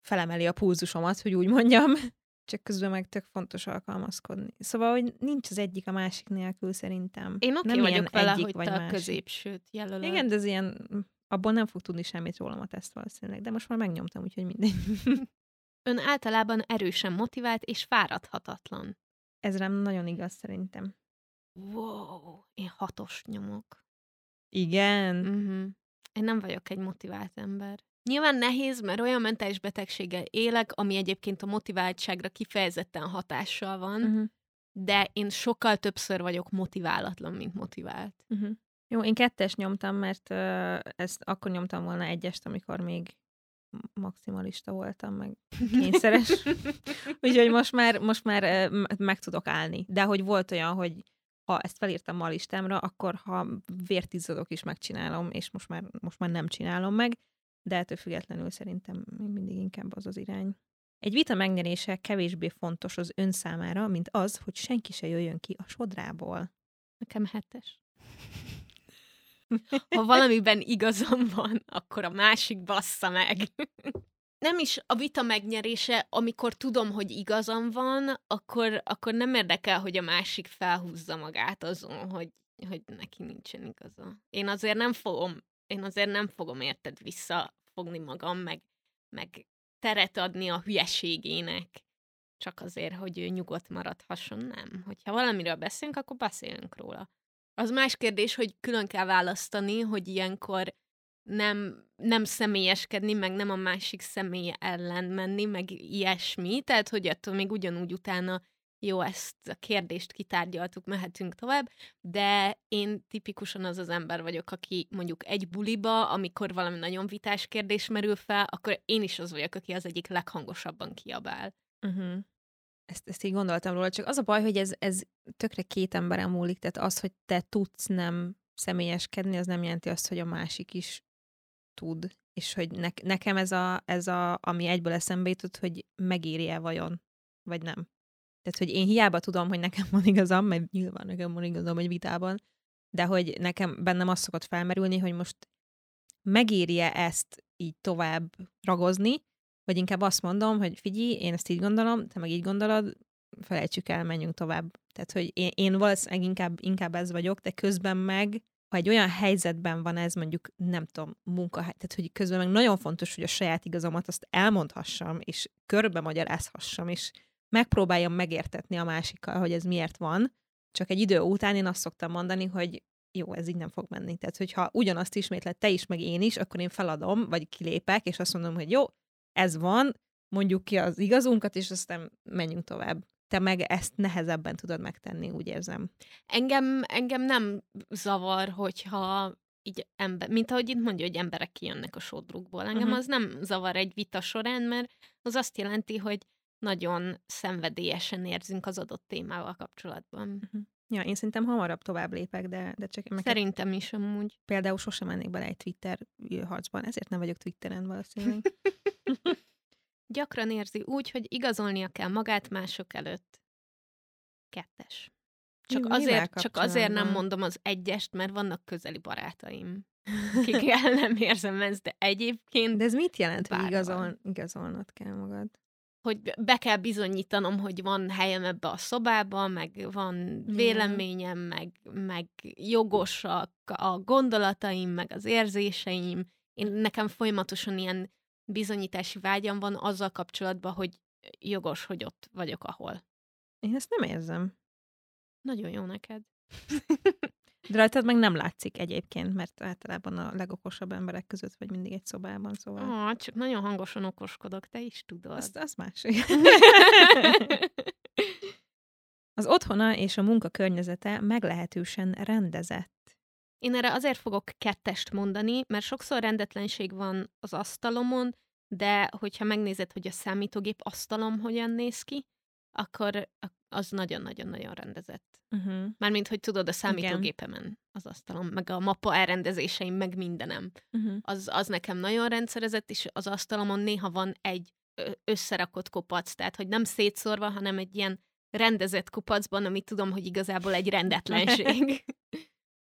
felemeli a pulzusomat, hogy úgy mondjam. Csak közben meg tök fontos alkalmazkodni. Szóval, hogy nincs az egyik a másik nélkül szerintem. Én oké Nem okay vagyok vele, egyik hogy vagy te a másik. középsőt jelölöd. Igen, de ez ilyen, abból nem fog tudni semmit rólam a teszt valószínűleg, de most már megnyomtam, úgyhogy mindegy. Ön általában erősen motivált és fáradhatatlan. Ez rám nagyon igaz szerintem. Wow, én hatos nyomok. Igen. Uh-huh. Én nem vagyok egy motivált ember. Nyilván nehéz, mert olyan mentális betegséggel élek, ami egyébként a motiváltságra kifejezetten hatással van, uh-huh. De én sokkal többször vagyok motiválatlan, mint motivált. Uh-huh. Jó, én kettes nyomtam, mert uh, ezt akkor nyomtam volna egyest, amikor még maximalista voltam, meg kényszeres. Úgyhogy most már, most már m- meg tudok állni. De hogy volt olyan, hogy ha ezt felírtam ma a listámra, akkor ha vértizzadok is megcsinálom, és most már, most már nem csinálom meg, de ettől függetlenül szerintem még mindig inkább az az irány. Egy vita megnyerése kevésbé fontos az ön számára, mint az, hogy senki se jöjjön ki a sodrából. Nekem hetes. Ha valamiben igazam van, akkor a másik bassza meg. Nem is a vita megnyerése, amikor tudom, hogy igazam van, akkor, akkor nem érdekel, hogy a másik felhúzza magát azon, hogy, hogy neki nincsen igaza. Én azért nem fogom, én azért nem fogom érted visszafogni magam, meg, meg teret adni a hülyeségének, csak azért, hogy ő nyugodt maradhasson, nem. Hogyha valamiről beszélünk, akkor beszélünk róla. Az más kérdés, hogy külön kell választani, hogy ilyenkor nem, nem személyeskedni, meg nem a másik személy ellen menni, meg ilyesmi. Tehát, hogy attól még ugyanúgy utána jó, ezt a kérdést kitárgyaltuk, mehetünk tovább, de én tipikusan az az ember vagyok, aki mondjuk egy buliba, amikor valami nagyon vitás kérdés merül fel, akkor én is az vagyok, aki az egyik leghangosabban kiabál. Uh-huh. Ezt, ezt így gondoltam róla, csak az a baj, hogy ez, ez tökre két emberen múlik, tehát az, hogy te tudsz nem személyeskedni, az nem jelenti azt, hogy a másik is tud. És hogy ne, nekem ez, a, ez a, ami egyből eszembe jutott, hogy megéri-e vajon, vagy nem. Tehát, hogy én hiába tudom, hogy nekem van igazam, mert nyilván nekem van igazam egy vitában, de hogy nekem bennem az szokott felmerülni, hogy most megéri-e ezt így tovább ragozni, vagy inkább azt mondom, hogy figyelj, én ezt így gondolom, te meg így gondolod, felejtsük el, menjünk tovább. Tehát, hogy én, én valószínűleg inkább, inkább ez vagyok, de közben meg, ha egy olyan helyzetben van ez, mondjuk, nem tudom, munkahely, tehát, hogy közben meg nagyon fontos, hogy a saját igazomat azt elmondhassam, és körbe magyarázhassam, és megpróbáljam megértetni a másikkal, hogy ez miért van, csak egy idő után én azt szoktam mondani, hogy jó, ez így nem fog menni. Tehát, hogyha ugyanazt ismétled te is, meg én is, akkor én feladom, vagy kilépek, és azt mondom, hogy jó, ez van, mondjuk ki az igazunkat, és aztán menjünk tovább. Te meg ezt nehezebben tudod megtenni, úgy érzem. Engem, engem nem zavar, hogyha így ember, mint ahogy itt mondja, hogy emberek kijönnek a sodrukból. Engem uh-huh. az nem zavar egy vita során, mert az azt jelenti, hogy nagyon szenvedélyesen érzünk az adott témával kapcsolatban. Ja, én szerintem hamarabb tovább lépek, de, de csak Szerintem is amúgy. például sosem mennék bele egy Twitter harcban, ezért nem vagyok Twitteren valószínűleg. Gyakran érzi úgy, hogy igazolnia kell magát mások előtt. Kettes. Csak, Mi- azért, csak azért nem mondom az egyest, mert vannak közeli barátaim, akikkel nem érzem ezt, de egyébként De ez mit jelent, hogy igazol, igazolnod kell magad? hogy be kell bizonyítanom, hogy van helyem ebbe a szobába, meg van véleményem, meg, meg jogosak a gondolataim, meg az érzéseim. Én nekem folyamatosan ilyen bizonyítási vágyam van azzal kapcsolatban, hogy jogos, hogy ott vagyok, ahol. Én ezt nem érzem. Nagyon jó neked. De rajtad meg nem látszik egyébként, mert általában a legokosabb emberek között vagy mindig egy szobában, szóval... Ah, csak nagyon hangosan okoskodok, te is tudod. Az, az más. Az otthona és a munka környezete meglehetősen rendezett. Én erre azért fogok kettest mondani, mert sokszor rendetlenség van az asztalomon, de hogyha megnézed, hogy a számítógép asztalom hogyan néz ki, akkor az nagyon-nagyon-nagyon rendezett. Uh-huh. Mármint, hogy tudod, a számítógépemen az asztalom, meg a mappa elrendezéseim, meg mindenem. Uh-huh. Az, az nekem nagyon rendszerezett, és az asztalomon néha van egy összerakott kopac, tehát, hogy nem szétszórva, hanem egy ilyen rendezett kupacban, amit tudom, hogy igazából egy rendetlenség.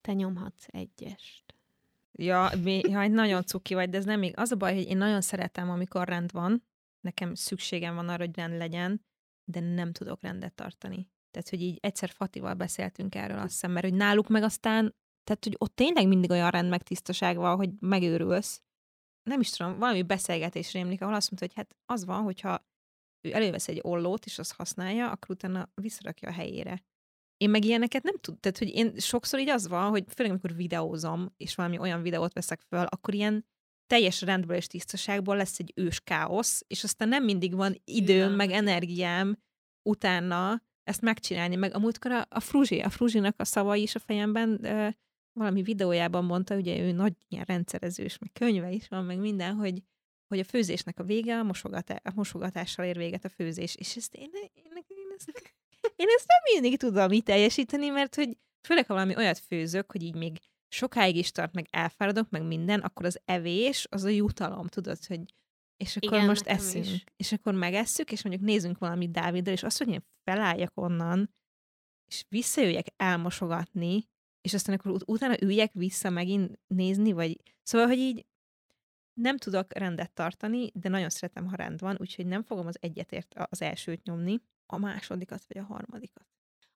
Te nyomhatsz egyest. Ja, mi, ja, nagyon cuki vagy, de ez nem még. Az a baj, hogy én nagyon szeretem, amikor rend van, nekem szükségem van arra, hogy rend legyen, de nem tudok rendet tartani. Tehát, hogy így egyszer Fatival beszéltünk erről, azt hiszem, mert hogy náluk meg aztán, tehát, hogy ott tényleg mindig olyan rend meg tisztaság van, hogy megőrülsz. Nem is tudom, valami beszélgetés rémlik, ahol azt mondta, hogy hát az van, hogyha ő elővesz egy ollót, és azt használja, akkor utána visszarakja a helyére. Én meg ilyeneket nem tudom, tehát hogy én sokszor így az van, hogy főleg amikor videózom, és valami olyan videót veszek föl, akkor ilyen teljes rendből és tisztaságból lesz egy ős káosz, és aztán nem mindig van időm, Igen. meg energiám utána ezt megcsinálni. Meg a múltkor a, a Fruzsi, a Fruzsinak a szavai is a fejemben ö, valami videójában mondta, ugye ő nagy ilyen rendszerezős, meg könyve is van, meg minden, hogy hogy a főzésnek a vége a, mosogatá, a mosogatással ér véget a főzés. És ezt én, én, én, én, ezt, én ezt nem mindig tudom így teljesíteni, mert hogy főleg, ha valami olyat főzök, hogy így még sokáig is tart, meg elfáradok, meg minden, akkor az evés az a jutalom, tudod, hogy és akkor Igen, most eszünk. Is. És akkor megesszük, és mondjuk nézzünk valamit Dáviddal, és azt, hogy én felálljak onnan, és visszajöjjek elmosogatni, és aztán akkor ut- utána üljek vissza megint nézni, vagy... Szóval, hogy így nem tudok rendet tartani, de nagyon szeretem, ha rend van, úgyhogy nem fogom az egyetért az elsőt nyomni, a másodikat vagy a harmadikat.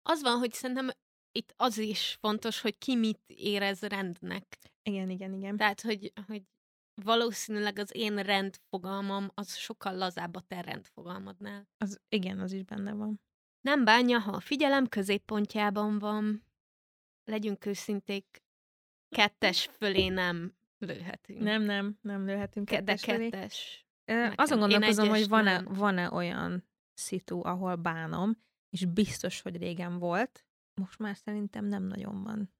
Az van, hogy szerintem itt az is fontos, hogy ki mit érez rendnek. Igen, igen, igen. Tehát, hogy, hogy valószínűleg az én rendfogalmam az sokkal lazább a te rendfogalmadnál. Az, igen, az is benne van. Nem bánja, ha a figyelem középpontjában van. Legyünk őszinték, kettes fölé nem lőhetünk. Nem, nem, nem lőhetünk kettes De kettes. Nekem. Azon gondolkozom, hogy van-e, van-e olyan szitu, ahol bánom, és biztos, hogy régen volt, most már szerintem nem nagyon van.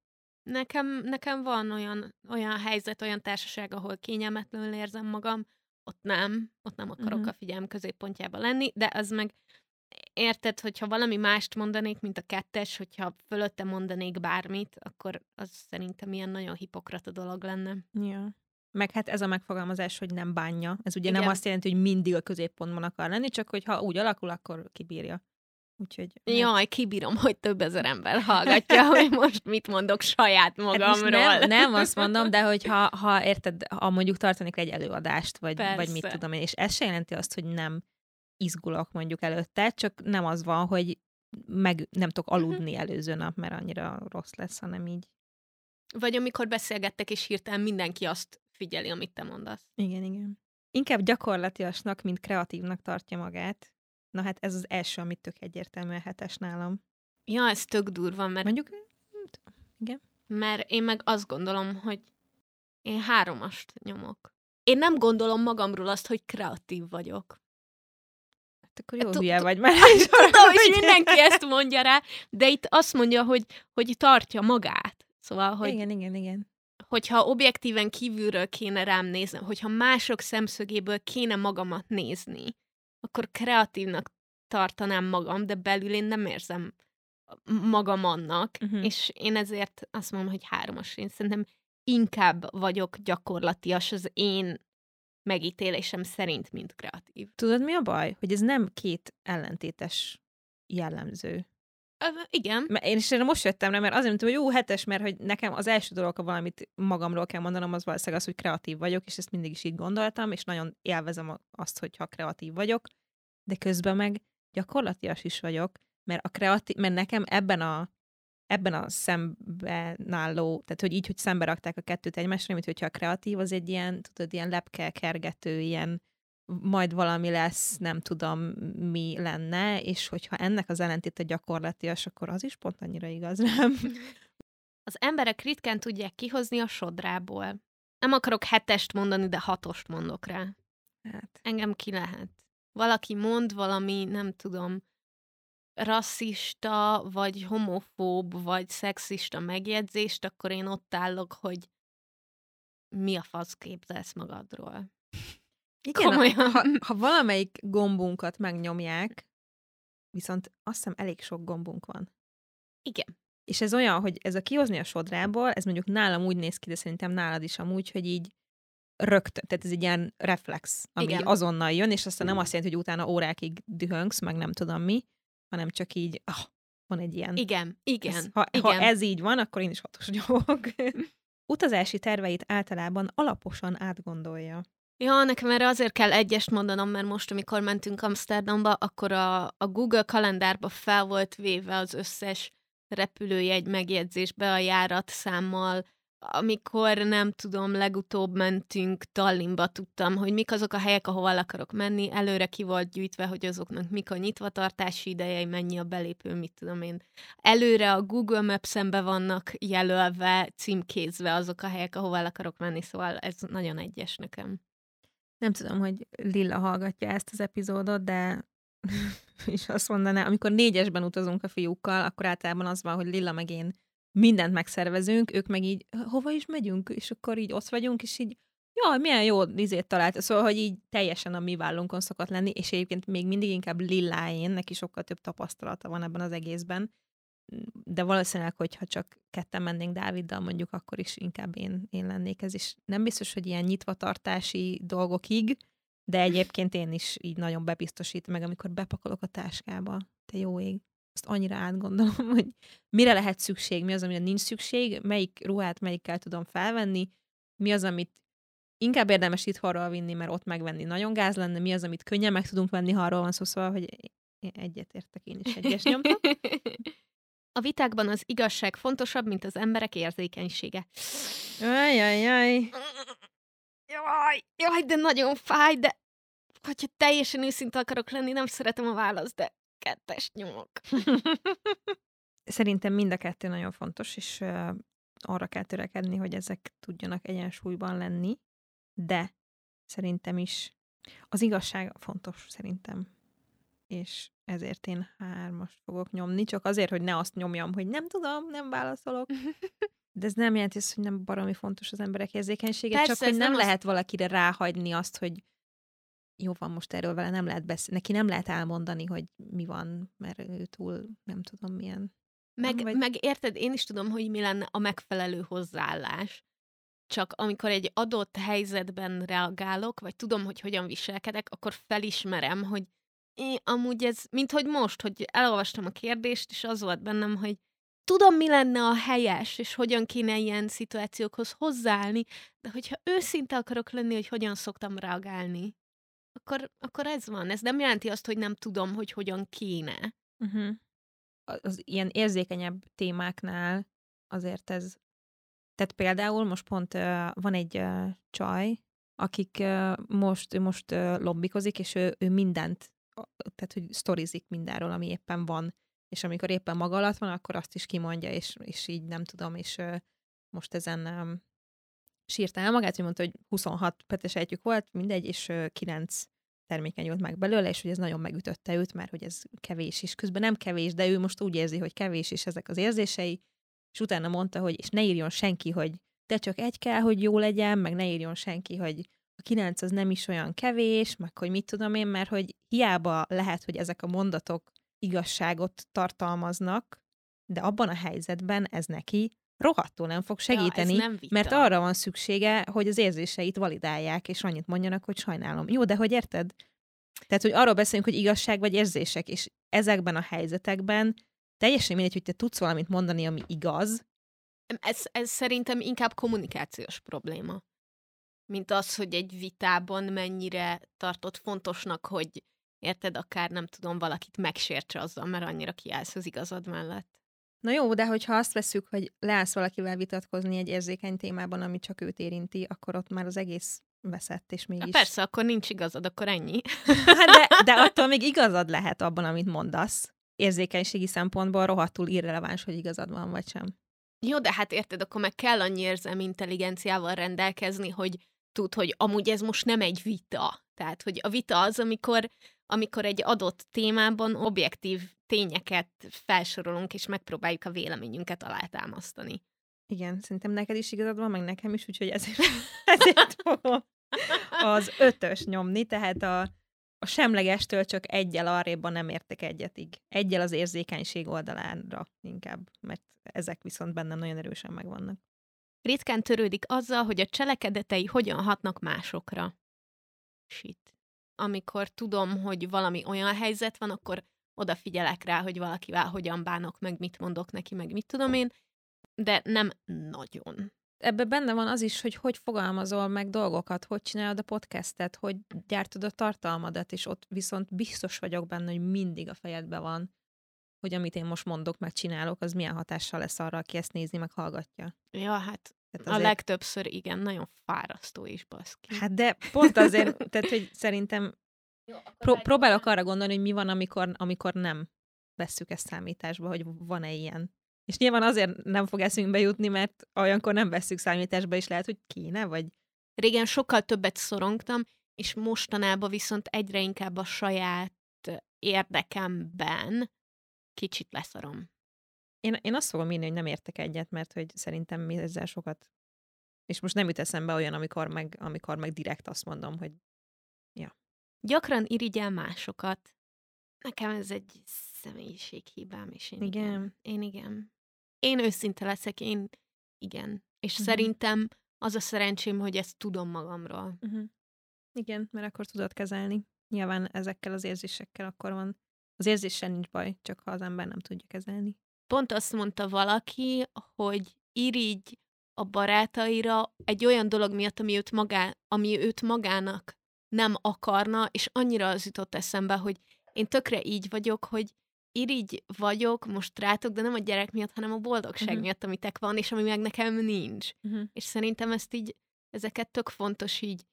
Nekem, nekem van olyan, olyan helyzet, olyan társaság, ahol kényelmetlenül érzem magam, ott nem, ott nem akarok uh-huh. a figyelm középpontjába lenni, de az meg érted, hogyha valami mást mondanék, mint a kettes, hogyha fölötte mondanék bármit, akkor az szerintem ilyen nagyon hipokrata dolog lenne. Ja. Meg hát ez a megfogalmazás, hogy nem bánja. Ez ugye Igen. nem azt jelenti, hogy mindig a középpontban akar lenni, csak hogy ha úgy alakul, akkor kibírja. Úgyhogy... Hát... Jaj, kibírom, hogy több ezer ember hallgatja, hogy most mit mondok saját hát magamról. Hát nem, nem azt mondom, de hogy ha, ha érted, ha mondjuk tartanék egy előadást, vagy, vagy mit tudom én, és ez se jelenti azt, hogy nem izgulok mondjuk előtte, csak nem az van, hogy meg nem tudok mhm. aludni előző nap, mert annyira rossz lesz, hanem így. Vagy amikor beszélgettek, és hirtelen mindenki azt figyeli, amit te mondasz. Igen, igen. Inkább gyakorlatiasnak, mint kreatívnak tartja magát. Na hát ez az első, amit tök egyértelműen hetes nálam. Ja, ez tök durva, mert... Mondjuk, igen. Mert én meg azt gondolom, hogy én háromast nyomok. Én nem gondolom magamról azt, hogy kreatív vagyok. Hát akkor jó hülye vagy már. Tudom, hogy mindenki ezt mondja rá, de itt azt mondja, hogy, hogy tartja magát. Szóval, hogy... Igen, igen, igen. Hogyha objektíven kívülről kéne rám nézni, hogyha mások szemszögéből kéne magamat nézni, akkor kreatívnak tartanám magam, de belül én nem érzem magam annak, uh-huh. és én ezért azt mondom, hogy hármas. Én szerintem inkább vagyok gyakorlatias az én megítélésem szerint, mint kreatív. Tudod, mi a baj? Hogy ez nem két ellentétes jellemző. Igen. Mert én is most jöttem rá, mert azért mondtam, hogy jó, hetes, mert hogy nekem az első dolog, ha valamit magamról kell mondanom, az valószínűleg az, hogy kreatív vagyok, és ezt mindig is így gondoltam, és nagyon élvezem azt, hogyha kreatív vagyok, de közben meg gyakorlatias is vagyok, mert, a kreatív, mert nekem ebben a ebben a szemben álló, tehát hogy így, hogy szembe rakták a kettőt egymásra, mint hogyha a kreatív az egy ilyen, tudod, ilyen lepke kergető, ilyen majd valami lesz, nem tudom mi lenne, és hogyha ennek az ellentét a gyakorlatias, akkor az is pont annyira igaz, nem? Az emberek ritkán tudják kihozni a sodrából. Nem akarok hetest mondani, de hatost mondok rá. Hát. Engem ki lehet. Valaki mond valami, nem tudom, rasszista, vagy homofób, vagy szexista megjegyzést, akkor én ott állok, hogy mi a fasz képzelsz magadról. Igen, Komolyan. ha, ha valamelyik gombunkat megnyomják, viszont azt hiszem elég sok gombunk van. Igen. És ez olyan, hogy ez a kihozni a sodrából, ez mondjuk nálam úgy néz ki, de szerintem nálad is amúgy, hogy így rögtön, tehát ez egy ilyen reflex, ami Igen. azonnal jön, és aztán nem azt jelenti, hogy utána órákig dühöngsz, meg nem tudom mi, hanem csak így, ah, van egy ilyen. Igen, igen, Ez, ha, igen. ha ez így van, akkor én is hatos nyomok. Utazási terveit általában alaposan átgondolja. Ja, nekem erre azért kell egyest mondanom, mert most, amikor mentünk Amsterdamba, akkor a, a Google kalendárba fel volt véve az összes repülőjegy megjegyzésbe a járatszámmal, amikor nem tudom, legutóbb mentünk Tallinnba, tudtam, hogy mik azok a helyek, ahova el akarok menni, előre ki volt gyűjtve, hogy azoknak mik a nyitvatartási idejei, mennyi a belépő, mit tudom én. Előre a Google Maps-en vannak jelölve, címkézve azok a helyek, ahova el akarok menni, szóval ez nagyon egyes nekem. Nem tudom, hogy Lilla hallgatja ezt az epizódot, de és azt mondaná, amikor négyesben utazunk a fiúkkal, akkor általában az van, hogy Lilla meg én mindent megszervezünk, ők meg így, hova is megyünk, és akkor így ott vagyunk, és így, jaj, milyen jó izét talált. Szóval, hogy így teljesen a mi vállunkon szokott lenni, és egyébként még mindig inkább Lilláén, neki sokkal több tapasztalata van ebben az egészben, de valószínűleg, hogyha csak ketten mennénk Dáviddal, mondjuk akkor is inkább én, én lennék ez is. Nem biztos, hogy ilyen nyitvatartási dolgokig, de egyébként én is így nagyon bebiztosít, meg amikor bepakolok a táskába, te jó ég, azt annyira átgondolom, hogy mire lehet szükség, mi az, amire nincs szükség, melyik ruhát melyikkel tudom felvenni, mi az, amit inkább érdemes itthonról vinni, mert ott megvenni nagyon gáz lenne, mi az, amit könnyen meg tudunk venni, ha arról van szó, szóval, hogy egyetértek, én is egyes nyomtam. A vitákban az igazság fontosabb, mint az emberek érzékenysége. Ajajaj. Jaj, jaj, de nagyon fáj, de hogyha teljesen őszinte akarok lenni, nem szeretem a választ, de kettest nyomok. Szerintem mind a kettő nagyon fontos, és uh, arra kell törekedni, hogy ezek tudjanak egyensúlyban lenni, de szerintem is az igazság fontos, szerintem. És ezért én hármas fogok nyomni, csak azért, hogy ne azt nyomjam, hogy nem tudom, nem válaszolok. De ez nem jelenti azt, hogy nem baromi fontos az emberek érzékenysége, Persze, csak hogy nem nem azt- lehet valakire ráhagyni azt, hogy jó van, most erről vele nem lehet beszélni. Neki nem lehet elmondani, hogy mi van, mert ő túl nem tudom milyen. Meg, vagy- meg érted, én is tudom, hogy mi lenne a megfelelő hozzáállás. Csak amikor egy adott helyzetben reagálok, vagy tudom, hogy hogyan viselkedek, akkor felismerem, hogy én, amúgy ez, mint hogy most, hogy elolvastam a kérdést, és az volt bennem, hogy tudom, mi lenne a helyes, és hogyan kéne ilyen szituációkhoz hozzáállni, de hogyha őszinte akarok lenni, hogy hogyan szoktam reagálni, akkor, akkor ez van. Ez nem jelenti azt, hogy nem tudom, hogy hogyan kéne. Uh-huh. Az ilyen érzékenyebb témáknál azért ez... Tehát például most pont uh, van egy uh, csaj, akik uh, most, most uh, lobbikozik, és ő, ő mindent, tehát hogy sztorizik mindenről, ami éppen van. És amikor éppen maga alatt van, akkor azt is kimondja, és, és így nem tudom, és most ezen um, sírta el magát, hogy mondta, hogy 26 petesejtjük volt, mindegy, és uh, 9 termékeny volt meg belőle, és hogy ez nagyon megütötte őt, mert hogy ez kevés is. Közben nem kevés, de ő most úgy érzi, hogy kevés is ezek az érzései, és utána mondta, hogy és ne írjon senki, hogy de csak egy kell, hogy jó legyen, meg ne írjon senki, hogy a kilenc az nem is olyan kevés, meg hogy mit tudom én, mert hogy hiába lehet, hogy ezek a mondatok igazságot tartalmaznak, de abban a helyzetben ez neki rohadtul nem fog segíteni, ja, nem mert arra van szüksége, hogy az érzéseit validálják, és annyit mondjanak, hogy sajnálom. Jó, de hogy érted? Tehát, hogy arról beszélünk, hogy igazság vagy érzések, és ezekben a helyzetekben teljesen mindegy, hogy te tudsz valamit mondani, ami igaz, Ez, ez szerintem inkább kommunikációs probléma. Mint az, hogy egy vitában mennyire tartott fontosnak, hogy érted, akár nem tudom, valakit megsértse azzal, mert annyira kiállsz az igazad mellett. Na jó, de hogyha azt veszük, hogy leállsz valakivel vitatkozni egy érzékeny témában, ami csak őt érinti, akkor ott már az egész veszett, és Na mégis... persze, akkor nincs igazad, akkor ennyi. Hát de, de attól még igazad lehet abban, amit mondasz. Érzékenységi szempontból rohadtul irreleváns, hogy igazad van, vagy sem. Jó, de hát érted, akkor meg kell annyi érzelmi intelligenciával rendelkezni, hogy tud, hogy amúgy ez most nem egy vita. Tehát, hogy a vita az, amikor, amikor egy adott témában objektív tényeket felsorolunk, és megpróbáljuk a véleményünket alátámasztani. Igen, szerintem neked is igazad van, meg nekem is, úgyhogy ezért, ezért az ötös nyomni, tehát a, a semlegestől csak egyel arréban nem értek egyetig. Egyel az érzékenység oldalára inkább, mert ezek viszont benne nagyon erősen megvannak. Ritkán törődik azzal, hogy a cselekedetei hogyan hatnak másokra. Shit. Amikor tudom, hogy valami olyan helyzet van, akkor odafigyelek rá, hogy valakivel hogyan bánok, meg mit mondok neki, meg mit tudom én, de nem nagyon. Ebbe benne van az is, hogy hogy fogalmazol meg dolgokat, hogy csinálod a podcastet, hogy gyártod a tartalmadat, és ott viszont biztos vagyok benne, hogy mindig a fejedben van, hogy amit én most mondok, meg csinálok, az milyen hatással lesz arra, aki ezt nézi, meg hallgatja. Ja, hát tehát azért... a legtöbbször igen, nagyon fárasztó is, baszki. Hát de pont azért, tehát hogy szerintem Jó, pró- próbálok arra gondolni, hogy mi van, amikor, amikor nem vesszük ezt számításba, hogy van-e ilyen. És nyilván azért nem fog eszünkbe jutni, mert olyankor nem vesszük számításba, és lehet, hogy kéne, vagy... Régen sokkal többet szorongtam, és mostanában viszont egyre inkább a saját érdekemben kicsit leszarom. Én, én azt fogom írni, hogy nem értek egyet, mert hogy szerintem mi ezzel sokat... És most nem jut eszembe olyan, amikor meg, amikor meg direkt azt mondom, hogy ja. Gyakran irigyel másokat. Nekem ez egy személyiséghibám, és én igen. igen. Én igen. Én őszinte leszek, én igen. És uh-huh. szerintem az a szerencsém, hogy ezt tudom magamról. Uh-huh. Igen, mert akkor tudod kezelni. Nyilván ezekkel az érzésekkel akkor van. Az érzéssel nincs baj, csak ha az ember nem tudja kezelni. Pont azt mondta valaki, hogy irigy a barátaira egy olyan dolog miatt, ami őt, magá, ami őt magának nem akarna, és annyira az jutott eszembe, hogy én tökre így vagyok, hogy irigy vagyok most rátok, de nem a gyerek miatt, hanem a boldogság uh-huh. miatt, amitek van, és ami meg nekem nincs. Uh-huh. És szerintem ezt így, ezeket tök fontos így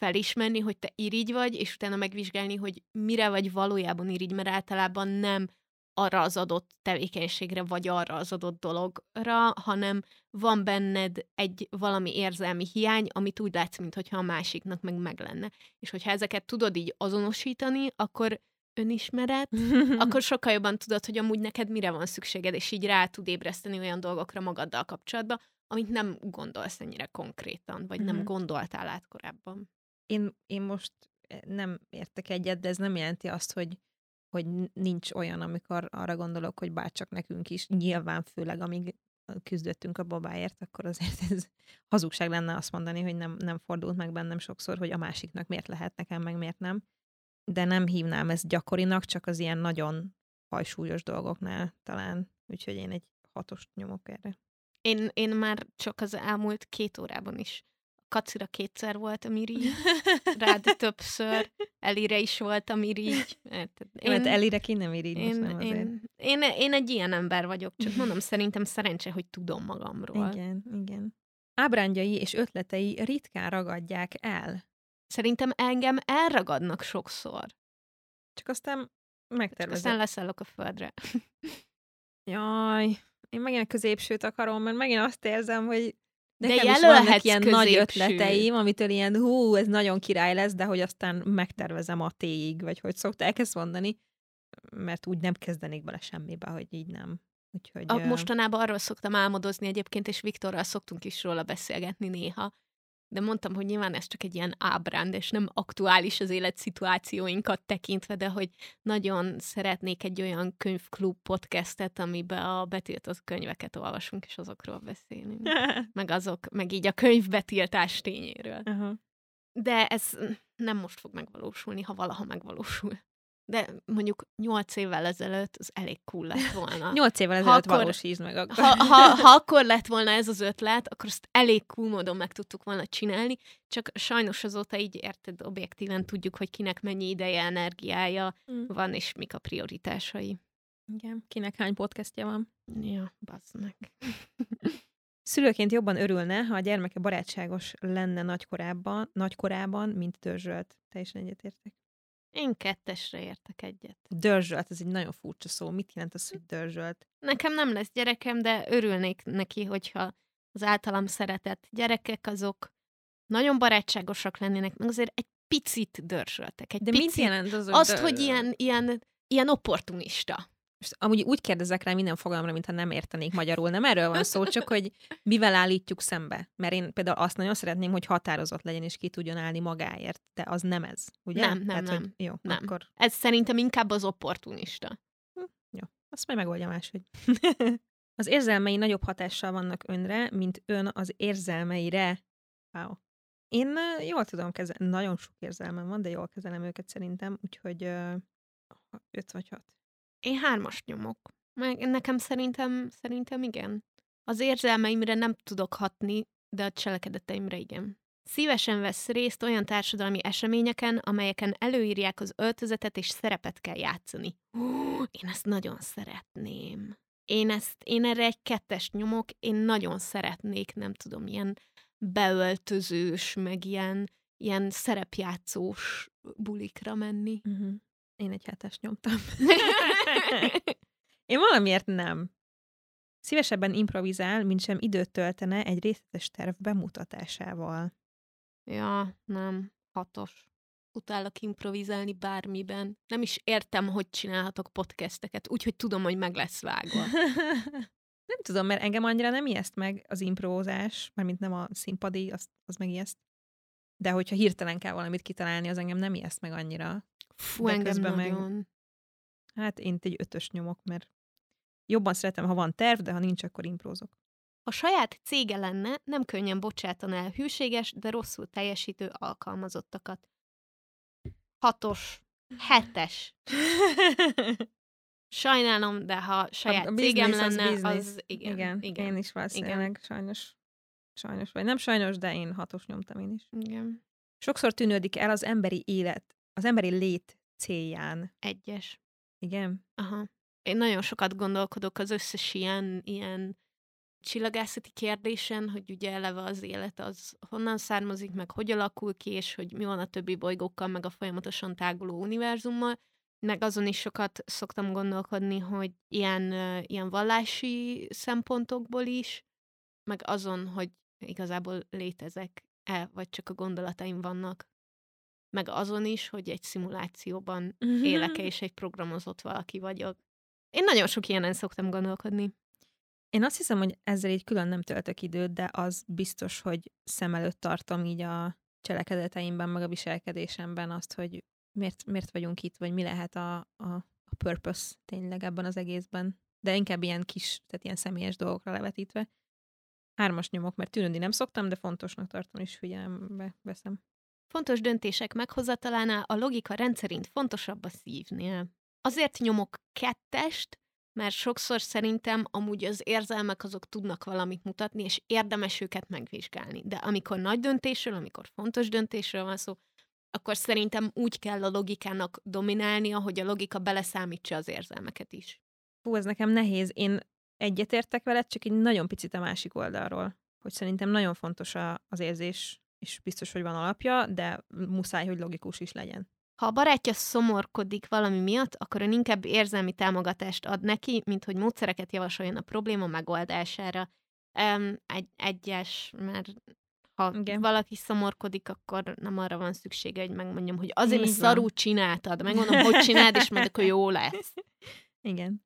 felismerni, hogy te irigy vagy, és utána megvizsgálni, hogy mire vagy valójában irigy, mert általában nem arra az adott tevékenységre, vagy arra az adott dologra, hanem van benned egy valami érzelmi hiány, amit úgy látsz, mintha a másiknak meg meg lenne. És hogyha ezeket tudod így azonosítani, akkor önismeret, akkor sokkal jobban tudod, hogy amúgy neked mire van szükséged, és így rá tud ébreszteni olyan dolgokra magaddal kapcsolatban, amit nem gondolsz ennyire konkrétan, vagy nem mhm. gondoltál át korábban. Én, én most eh, nem értek egyet, de ez nem jelenti azt, hogy hogy nincs olyan, amikor arra gondolok, hogy bárcsak nekünk is, nyilván főleg amíg küzdöttünk a babáért, akkor azért ez hazugság lenne azt mondani, hogy nem, nem fordult meg bennem sokszor, hogy a másiknak miért lehet nekem, meg miért nem. De nem hívnám ezt gyakorinak, csak az ilyen nagyon hajsúlyos dolgoknál talán. Úgyhogy én egy hatost nyomok erre. Én, én már csak az elmúlt két órában is Kacira kétszer volt a mirigy, rád többször, Elire is volt a mirigy. Hát, én, Mert Elire ki nem irigy, én, most nem azért. Én, én, én egy ilyen ember vagyok, csak mondom, szerintem szerencse, hogy tudom magamról. Igen, igen. Ábrándjai és ötletei ritkán ragadják el. Szerintem engem elragadnak sokszor. Csak aztán megtervezem. Aztán leszállok a földre. Jaj, én megint a középsőt akarom, mert megint azt érzem, hogy Nekem de is vannak ilyen középső. nagy ötleteim, amitől ilyen hú, ez nagyon király lesz, de hogy aztán megtervezem a téig, vagy hogy szokták ezt mondani, mert úgy nem kezdenék bele semmibe, hogy így nem. Úgyhogy, a, mostanában arról szoktam álmodozni egyébként, és Viktorral szoktunk is róla beszélgetni néha, de mondtam, hogy nyilván ez csak egy ilyen ábránd, és nem aktuális az életszituációinkat tekintve, de hogy nagyon szeretnék egy olyan könyvklub podcastet, amiben a betiltott könyveket olvasunk, és azokról beszélünk. meg azok, meg így a könyvbetiltás tényéről. Uh-huh. De ez nem most fog megvalósulni, ha valaha megvalósul de mondjuk nyolc évvel ezelőtt az elég cool lett volna. Nyolc évvel ezelőtt akkor, valósítsd meg akkor. Ha, ha, ha akkor lett volna ez az ötlet, akkor azt elég cool módon meg tudtuk volna csinálni, csak sajnos azóta így érted, objektíven tudjuk, hogy kinek mennyi ideje, energiája mm. van, és mik a prioritásai. Igen, kinek hány podcastja van. Ja, meg. Szülőként jobban örülne, ha a gyermeke barátságos lenne nagykorában, nagykorában mint törzsölt. Teljesen egyetértek. Én kettesre értek egyet. Dörzsölt, ez egy nagyon furcsa szó. Mit jelent az, hogy dörzsölt? Nekem nem lesz gyerekem, de örülnék neki, hogyha az általam szeretett gyerekek azok nagyon barátságosak lennének, meg azért egy picit dörzsöltek. Egy De picit. mit jelent az, hogy Azt, dörzsölt? hogy ilyen, ilyen, ilyen opportunista. Most amúgy úgy kérdezek rá minden fogalomra, mintha nem értenék magyarul. Nem erről van szó, csak hogy mivel állítjuk szembe. Mert én például azt nagyon szeretném, hogy határozott legyen, és ki tudjon állni magáért. De az nem ez, ugye? Nem, nem, Tehát, nem. Hogy jó, Nem. akkor Ez szerintem inkább az opportunista. azt majd megoldja máshogy. az érzelmei nagyobb hatással vannak önre, mint ön az érzelmeire. Wow. Én jól tudom kezelni, nagyon sok érzelmem van, de jól kezelem őket szerintem, úgyhogy ö, öt vagy hat. Én hármas nyomok. Meg nekem szerintem, szerintem igen. Az érzelmeimre nem tudok hatni, de a cselekedeteimre igen. Szívesen vesz részt olyan társadalmi eseményeken, amelyeken előírják az öltözetet és szerepet kell játszani. Hú, én ezt nagyon szeretném. Én, ezt, én erre egy kettest nyomok, én nagyon szeretnék, nem tudom, ilyen beöltözős, meg ilyen, ilyen szerepjátszós bulikra menni. Uh-huh. Én egy hetest nyomtam. Én valamiért nem. Szívesebben improvizál, mint sem időt töltene egy részletes terv bemutatásával. Ja, nem. Hatos. Utálok improvizálni bármiben. Nem is értem, hogy csinálhatok podcasteket, úgyhogy tudom, hogy meg lesz vágva. nem tudom, mert engem annyira nem ijeszt meg az improvózás, mármint nem a színpadi, az, az meg ijeszt. De hogyha hirtelen kell valamit kitalálni, az engem nem ijeszt meg annyira. Fú, De engem közben meg- nagyon. Hát én egy ötös nyomok, mert jobban szeretem, ha van terv, de ha nincs, akkor imprózok. Ha saját cége lenne, nem könnyen bocsátan el hűséges, de rosszul teljesítő alkalmazottakat. Hatos. Hetes. Sajnálom, de ha saját a cégem az lenne, business. az igen. igen, igen. én is valószínűleg sajnos. Sajnos, vagy nem sajnos, de én hatos nyomtam én is. igen. Sokszor tűnődik el az emberi élet, az emberi lét célján. Egyes. Igen? Aha. Én nagyon sokat gondolkodok az összes ilyen, ilyen csillagászati kérdésen, hogy ugye eleve az élet az honnan származik, meg hogy alakul ki, és hogy mi van a többi bolygókkal, meg a folyamatosan táguló univerzummal. Meg azon is sokat szoktam gondolkodni, hogy ilyen, ilyen vallási szempontokból is, meg azon, hogy igazából létezek-e, vagy csak a gondolataim vannak. Meg azon is, hogy egy szimulációban élek-e, és egy programozott valaki vagyok. Én nagyon sok ilyenen szoktam gondolkodni. Én azt hiszem, hogy ezzel így külön nem töltök időt, de az biztos, hogy szem előtt tartom így a cselekedeteimben, meg a viselkedésemben azt, hogy miért, miért vagyunk itt, vagy mi lehet a, a, a purpose tényleg ebben az egészben. De inkább ilyen kis, tehát ilyen személyes dolgokra levetítve. Hármas nyomok, mert tűnődni nem szoktam, de fontosnak tartom és figyelembe veszem. Fontos döntések meghozatalánál a logika rendszerint fontosabb a szívnél. Azért nyomok kettest, mert sokszor szerintem amúgy az érzelmek azok tudnak valamit mutatni, és érdemes őket megvizsgálni. De amikor nagy döntésről, amikor fontos döntésről van szó, akkor szerintem úgy kell a logikának dominálnia, hogy a logika beleszámítsa az érzelmeket is. Hú, ez nekem nehéz. Én egyetértek veled, csak egy nagyon picit a másik oldalról. Hogy szerintem nagyon fontos a, az érzés, és biztos, hogy van alapja, de muszáj, hogy logikus is legyen. Ha a barátja szomorkodik valami miatt, akkor ön inkább érzelmi támogatást ad neki, mint hogy módszereket javasoljon a probléma megoldására. Um, egy, egyes, mert ha Igen. Valaki szomorkodik, akkor nem arra van szüksége, hogy megmondjam, hogy azért, mert szarú csináltad. Megmondom, hogy csináld, és majd akkor jó lesz. Igen.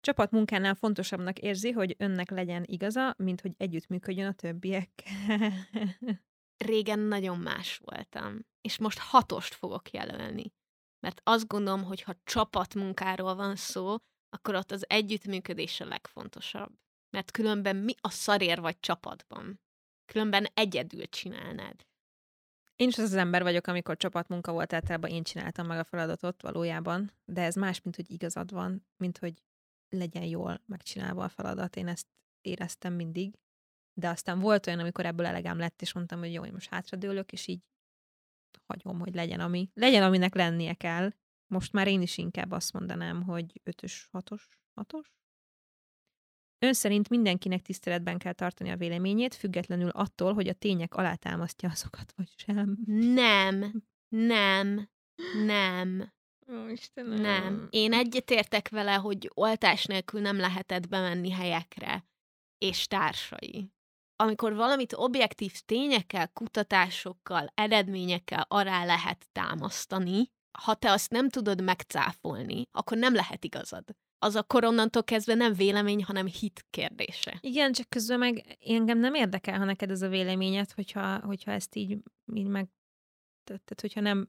Csapatmunkánál fontosabbnak érzi, hogy önnek legyen igaza, mint hogy együttműködjön a többiekkel. Régen nagyon más voltam, és most hatost fogok jelölni. Mert azt gondolom, hogy ha csapatmunkáról van szó, akkor ott az együttműködés a legfontosabb. Mert különben mi a szarér vagy csapatban? Különben egyedül csinálnád. Én is az az ember vagyok, amikor csapatmunka volt, általában én csináltam meg a feladatot valójában, de ez más, mint hogy igazad van, mint hogy legyen jól megcsinálva a feladat. Én ezt éreztem mindig. De aztán volt olyan, amikor ebből elegám lett, és mondtam, hogy jó, én most hátradőlök, és így hagyom, hogy legyen, ami, legyen, aminek lennie kell. Most már én is inkább azt mondanám, hogy ötös, hatos, hatos. Ön szerint mindenkinek tiszteletben kell tartani a véleményét, függetlenül attól, hogy a tények alátámasztja azokat, vagy sem. Nem, nem, Nem. Ó, Istenem. Nem. Én egyetértek vele, hogy oltás nélkül nem lehetett bemenni helyekre, és társai. Amikor valamit objektív tényekkel, kutatásokkal, eredményekkel ará lehet támasztani, ha te azt nem tudod megcáfolni, akkor nem lehet igazad. Az akkor onnantól kezdve nem vélemény, hanem hit kérdése. Igen, csak közben meg engem nem érdekel, ha neked ez a véleményed, hogyha, hogyha ezt így, így meg... Tehát, hogyha nem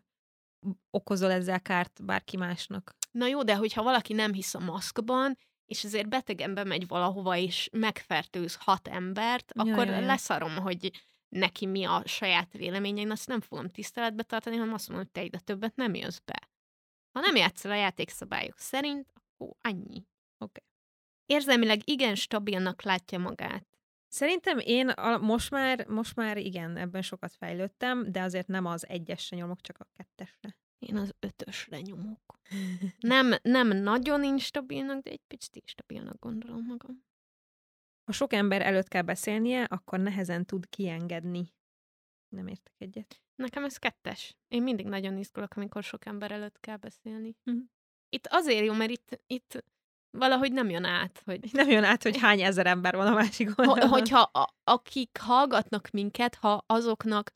okozol ezzel kárt bárki másnak. Na jó, de hogyha valaki nem hisz a maszkban, és ezért betegen bemegy valahova, és megfertőz hat embert, akkor ja, ja. leszarom, hogy neki mi a saját véleménye, én azt nem fogom tiszteletbe tartani, hanem azt mondom, hogy te ide többet nem jössz be. Ha nem játszol a játékszabályok szerint, akkor annyi. Oké. Érzelmileg igen stabilnak látja magát. Szerintem én a, most, már, most már igen, ebben sokat fejlődtem, de azért nem az egyesre nyomok, csak a kettesre. Én az ötösre nyomok. Nem, nem nagyon instabilnak, de egy picit instabilnak gondolom magam. Ha sok ember előtt kell beszélnie, akkor nehezen tud kiengedni. Nem értek egyet. Nekem ez kettes. Én mindig nagyon izgulok, amikor sok ember előtt kell beszélni. Mhm. Itt azért jó, mert itt, itt valahogy nem jön át, hogy, Nem jön át, hogy hány ezer ember van a másik oldalon. hogyha a, akik hallgatnak minket, ha azoknak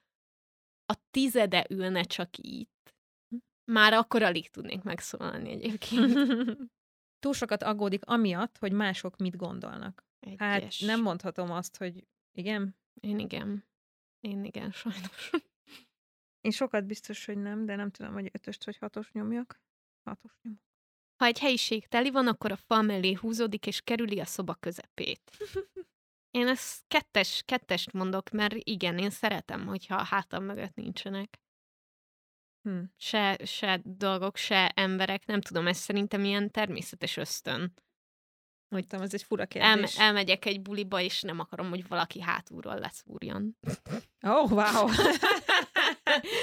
a tizede ülne csak itt, már akkor alig tudnék megszólalni egyébként. Túl sokat aggódik amiatt, hogy mások mit gondolnak. Hát Egyes. nem mondhatom azt, hogy igen. Én igen. Én igen, sajnos. Én sokat biztos, hogy nem, de nem tudom, hogy ötöst vagy hatos nyomjak. Hatos nyomok. Ha egy helyiség teli van, akkor a fal mellé húzódik, és kerüli a szoba közepét. Én ezt kettes, kettest mondok, mert igen, én szeretem, hogyha a hátam mögött nincsenek. Hm. Se, se dolgok, se emberek, nem tudom, ez szerintem ilyen természetes ösztön. Hogy tudom, ez egy fura El, kérdés. elmegyek egy buliba, és nem akarom, hogy valaki hátulról leszúrjon. Oh, wow!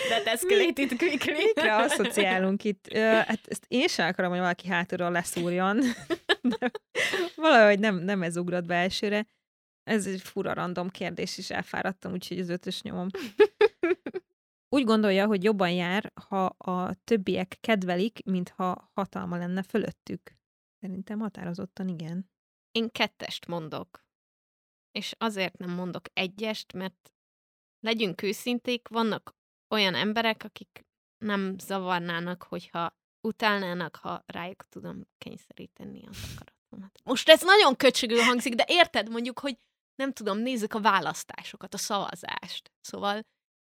That escalated quickly. Mikre asszociálunk itt? Ö, hát ezt én sem akarom, hogy valaki hátulról leszúrjon. De valahogy nem, nem ez ugrott be elsőre. Ez egy fura random kérdés, és elfáradtam, úgyhogy az ötös nyomom. Úgy gondolja, hogy jobban jár, ha a többiek kedvelik, mintha hatalma lenne fölöttük. Szerintem határozottan igen. Én kettest mondok. És azért nem mondok egyest, mert legyünk őszinték, vannak olyan emberek, akik nem zavarnának, hogyha utálnának, ha rájuk tudom kényszeríteni az akaratomat. Most ez nagyon köcsögül hangzik, de érted mondjuk, hogy nem tudom, nézzük a választásokat, a szavazást. Szóval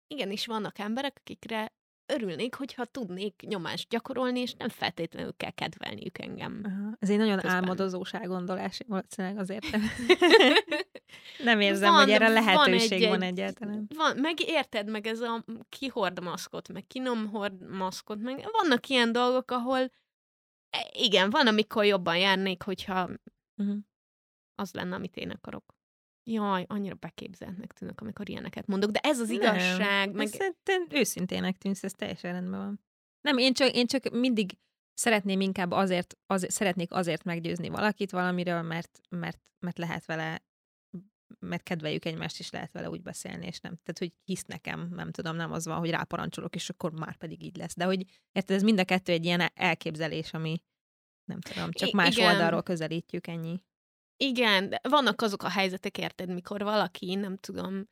igenis vannak emberek, akikre örülnék, hogyha tudnék nyomást gyakorolni, és nem feltétlenül kell kedvelniük engem. Aha. Ez egy nagyon Közben. álmodozós elgondolás, valószínűleg azért nem. nem érzem, Van- hogy erre van lehetőség egy- van egy- egyáltalán. Van, meg érted meg ez a ki hord maszkot, meg ki nem hord maszkot, meg vannak ilyen dolgok, ahol e, igen, van, amikor jobban járnék, hogyha Uh-huh. az lenne, amit én akarok. Jaj, annyira beképzeltnek tűnök, amikor ilyeneket mondok, de ez az Nem. igazság, meg Meg... Szerintem őszintének tűnsz, ez teljesen rendben van. Nem, én csak, én csak mindig szeretném inkább azért, azért, szeretnék azért meggyőzni valakit valamiről, mert, mert, mert lehet vele, mert kedveljük egymást, és lehet vele úgy beszélni, és nem, tehát, hogy hisz nekem, nem tudom, nem az van, hogy ráparancsolok, és akkor már pedig így lesz. De hogy érted, ez mind a kettő egy ilyen elképzelés, ami nem tudom, csak I- más igen. oldalról közelítjük, ennyi. Igen, de vannak azok a helyzetek, érted, mikor valaki, nem tudom,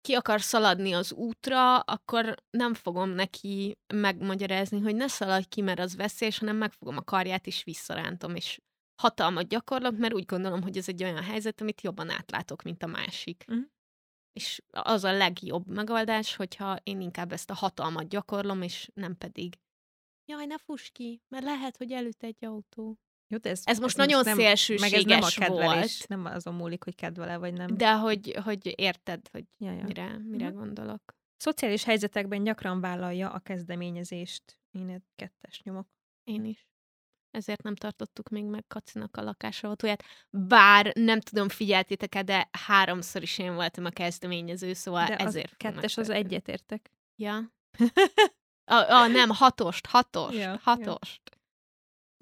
ki akar szaladni az útra, akkor nem fogom neki megmagyarázni, hogy ne szaladj ki, mert az veszélyes, hanem megfogom a karját, és visszarántom, és hatalmat gyakorlok, mert úgy gondolom, hogy ez egy olyan helyzet, amit jobban átlátok, mint a másik. Mhm. És az a legjobb megoldás, hogyha én inkább ezt a hatalmat gyakorlom, és nem pedig jaj, ne fuss ki, mert lehet, hogy előtt egy autó. Jó, de ez, Ez most nagyon nem, meg ez nem a szélsőséges kedvelés, volt. nem azon múlik, hogy kedvele vagy nem. De hogy, hogy érted, hogy ja, ja. mire, mire Mhm. gondolok. Szociális helyzetekben gyakran vállalja a kezdeményezést. Én egy kettes nyomok. Én is. Ezért nem tartottuk még meg Kacinak a lakásautóját. Bár nem tudom, figyeltétek-e, de háromszor is én voltam a kezdeményező, szóval De ezért fog kettes az egyetértek. Ja. A, a, nem, hatost, hatost, Ja, ja.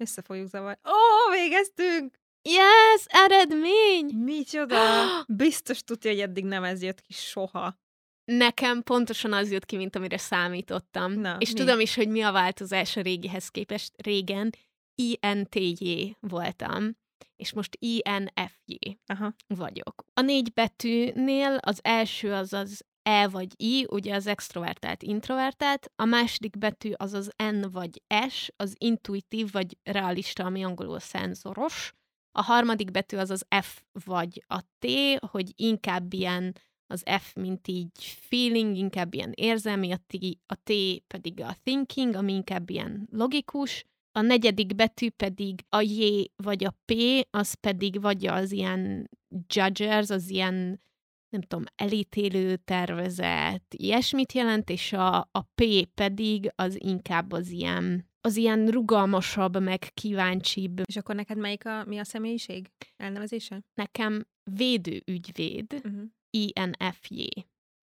Össze fogjuk zavarni. Ó, végeztünk! Yes, eredmény! Micsoda! Biztos tudja, hogy eddig nem ez jött ki soha. Nekem pontosan az jött ki, mint amire számítottam. Na, és mi? tudom is, hogy mi a változás a régihez képest. Régen INTJ voltam, és most INFJ Aha. vagyok. A négy betűnél az első az az E vagy I, ugye az extrovertált, introvertált, a második betű az az N vagy S, az intuitív vagy realista, ami angolul szenzoros, a harmadik betű az az F vagy a T, hogy inkább ilyen az F, mint így feeling, inkább ilyen érzelmi, a T, a T pedig a thinking, ami inkább ilyen logikus, a negyedik betű pedig a J vagy a P, az pedig vagy az ilyen judgers, az ilyen nem tudom, elítélő tervezet, ilyesmit jelent, és a, a P pedig az inkább az ilyen, az ilyen rugalmasabb, meg kíváncsibb. És akkor neked melyik a, mi a személyiség elnevezése? Nekem védőügyvéd, Uh-huh. INFJ.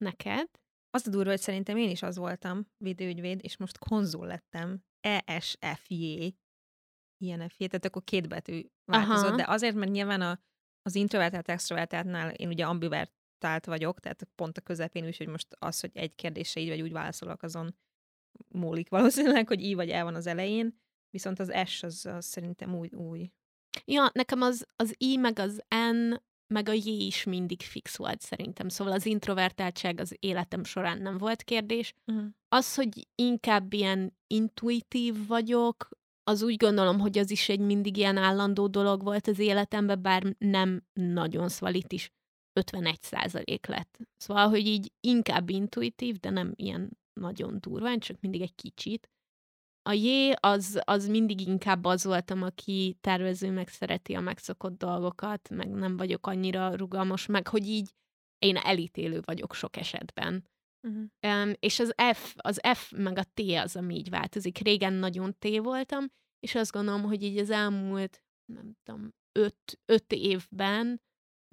Neked? Az a durva, hogy szerintem én is az voltam, védőügyvéd, és most konzul lettem. ESFJ. INFJ, tehát akkor két betű változott, Aha. de azért, mert nyilván a, az introvertált, extrovertáltnál én ugye ambivertált vagyok, tehát pont a közepén is, hogy most az, hogy egy kérdésre így vagy úgy válaszolok, azon múlik valószínűleg, hogy így vagy el van az elején, viszont az S az, az szerintem új, új. Ja, nekem az, az I, meg az N, meg a J is mindig fix volt szerintem. Szóval az introvertáltság az életem során nem volt kérdés. Uh-huh. Az, hogy inkább ilyen intuitív vagyok, az úgy gondolom, hogy az is egy mindig ilyen állandó dolog volt az életemben, bár nem nagyon, szóval itt is 51 százalék lett. Szóval, hogy így inkább intuitív, de nem ilyen nagyon durván, csak mindig egy kicsit. A J az, az mindig inkább az voltam, aki tervező, meg szereti a megszokott dolgokat, meg nem vagyok annyira rugalmas, meg hogy így én elítélő vagyok sok esetben. Uh-huh. Um, és az F, az F meg a T az, ami így változik. Régen nagyon T voltam, és azt gondolom, hogy így az elmúlt, nem tudom, öt, öt évben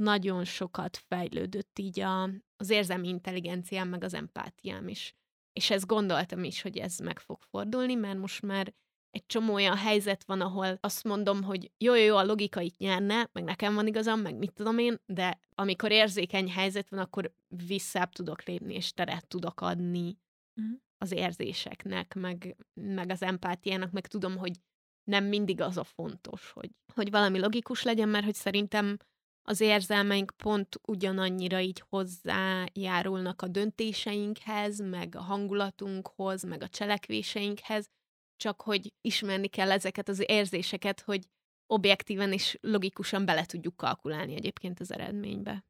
nagyon sokat fejlődött így a, az érzelmi intelligenciám, meg az empátiám is. És ezt gondoltam is, hogy ez meg fog fordulni, mert most már egy csomó olyan helyzet van, ahol azt mondom, hogy jó, jó, jó, a logika itt nyerne, meg nekem van igazam, meg mit tudom én, de amikor érzékeny helyzet van, akkor visszább tudok lépni, és teret tudok adni Mhm. az érzéseknek, meg, meg az empátiának, meg tudom, hogy nem mindig az a fontos, hogy, hogy valami logikus legyen, mert hogy szerintem az érzelmeink pont ugyanannyira így hozzájárulnak a döntéseinkhez, meg a hangulatunkhoz, meg a cselekvéseinkhez, csak hogy ismerni kell ezeket az érzéseket, hogy objektíven és logikusan bele tudjuk kalkulálni egyébként az eredménybe.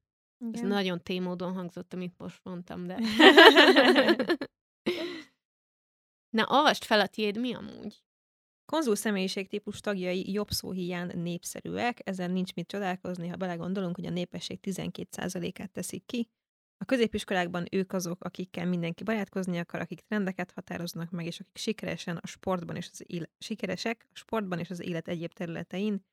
Ez Igen. nagyon témódon hangzott, amit most mondtam, de... Na, olvast fel a tiéd, mi amúgy? Konzul személyiségtípus tagjai jobb szó hiány népszerűek, ezen nincs mit csodálkozni, ha belegondolunk, hogy a népesség 12%-át teszik ki. A középiskolákban ők azok, akikkel mindenki barátkozni akar, akik trendeket határoznak meg, és akik sikeresen a sportban és az éle- sikeresek a sportban és az élet egyéb területein.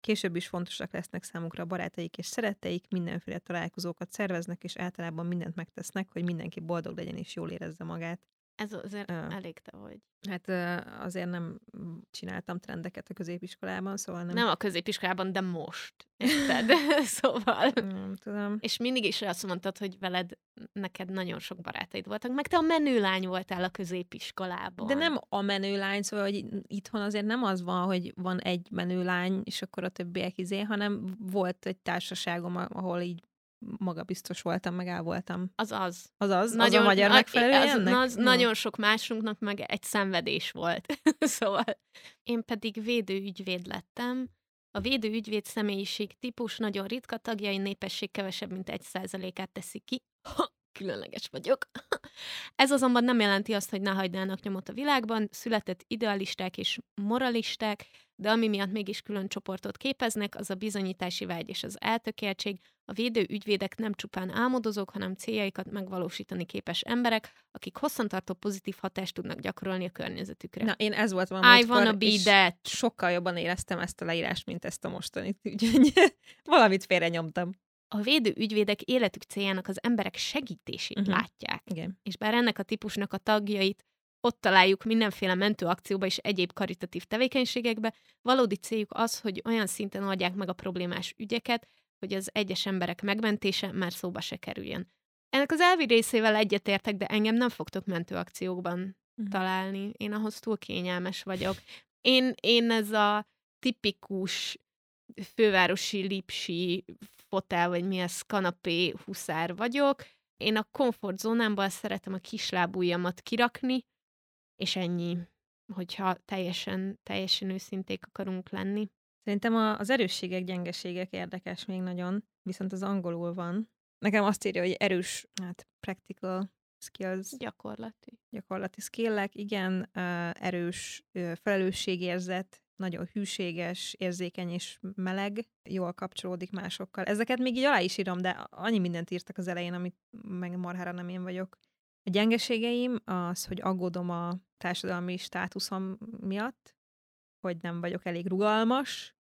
Később is fontosak lesznek számukra a barátaik és szeretteik, mindenféle találkozókat szerveznek, és általában mindent megtesznek, hogy mindenki boldog legyen és jól érezze magát. Ez azért Ö. elég te vagy. Hát ö, azért nem csináltam trendeket a középiskolában, szóval nem, Nem a középiskolában, de most. Érted? szóval... nem tudom. És mindig is azt mondtad, hogy veled, neked nagyon sok barátaid voltak, meg te a menőlány voltál a középiskolában. De nem a menő lány, szóval, hogy itthon azért nem az van, hogy van egy menő lány, és akkor a többiek izé, hanem volt egy társaságom, ahol így magabiztos voltam, meg el voltam. Az az. Az az? az a magyar megfelelő az, ennek? az, Jó. Nagyon sok másunknak meg egy szenvedés volt. szóval én pedig védőügyvéd lettem. A védőügyvéd személyiség típus nagyon ritka tagjai, népesség kevesebb, mint egy százalékát teszi ki. Ha, különleges vagyok. Ez azonban nem jelenti azt, hogy ne hagynának nyomot a világban. Született idealisták és moralisták, de ami miatt mégis külön csoportot képeznek, az a bizonyítási vágy és az eltökéltség. A védő ügyvédek nem csupán álmodozók, hanem céljaikat megvalósítani képes emberek, akik hosszantartó pozitív hatást tudnak gyakorolni a környezetükre. Na, én ez voltam a I wanna be that. sokkal jobban éreztem ezt a leírást, mint ezt a mostanit, úgyhogy valamit félre nyomtam. A védő ügyvédek életük céljának az emberek segítését uh-huh. látják. Igen. És bár ennek a típusnak a tagjait ott találjuk mindenféle mentőakcióba és egyéb karitatív tevékenységekbe, valódi céljuk az, hogy olyan szinten oldják meg a problémás ügyeket, hogy az egyes emberek megmentése már szóba se kerüljön. ennek az elvi részével egyetértek, de engem nem fogtok mentőakciókban Mhm. találni. Én ahhoz túl kényelmes vagyok. Én, én ez a tipikus fővárosi lipsi fotel, vagy mi ez, kanapé huszár vagyok. Én a komfortzónámban szeretem a kislábújamat kirakni, és ennyi, hogyha teljesen, teljesen őszinték akarunk lenni. Szerintem az erősségek, gyengeségek érdekes még nagyon, viszont az angolul van. Nekem azt írja, hogy erős, hát practical skills, Gyakorlati. gyakorlati skillek, igen, erős felelősségérzet, nagyon hűséges, érzékeny és meleg, jól kapcsolódik másokkal. Ezeket még így alá is írom, de annyi mindent írtak az elején, amit meg marhára nem én vagyok. A gyengeségeim az, hogy aggódom a társadalmi státuszom miatt, hogy nem vagyok elég rugalmas,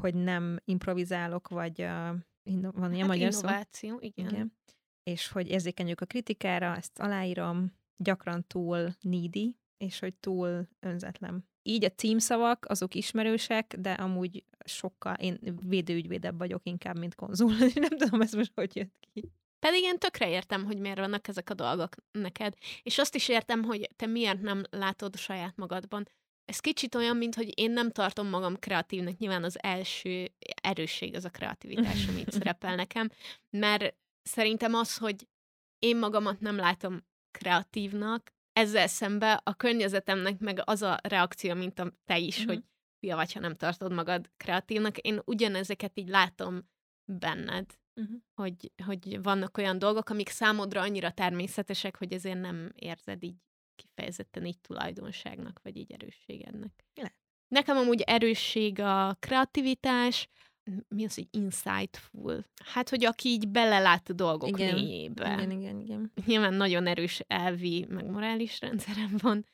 hogy nem improvizálok, vagy uh, inno- van ilyen Hát magyar szó? innováció, igen. Igen. És hogy érzékenyük a kritikára, ezt aláírom, gyakran túl needy, és hogy túl önzetlen. Így a címszavak, azok ismerősek, de amúgy sokkal, én védőügyvédebb vagyok inkább, mint konzul. Nem tudom, ez most hogy jött ki. Pedig én tökre értem, hogy miért vannak ezek a dolgok neked. És azt is értem, hogy te miért nem látod saját magadban. Ez kicsit olyan, mint hogy én nem tartom magam kreatívnek. Nyilván az első erősség az a kreativitás, amit szerepel nekem. Mert szerintem az, hogy én magamat nem látom kreatívnak, ezzel szemben a környezetemnek meg az a reakció, mint a te is, Mhm. hogy fia vagy, ha nem tartod magad kreatívnak. Én ugyanezeket így látom benned Uh-huh. hogy, hogy vannak olyan dolgok, amik számodra annyira természetesek, hogy ezért nem érzed így kifejezetten így tulajdonságnak, vagy így erősségednek. Lehet. Nekem amúgy erősség a kreativitás, mi az, hogy insightful? Hát, hogy aki így belelát a dolgok Igen. mélyébe. Igen, igen, igen. Nyilván nagyon erős elvi, meg morális rendszerem van.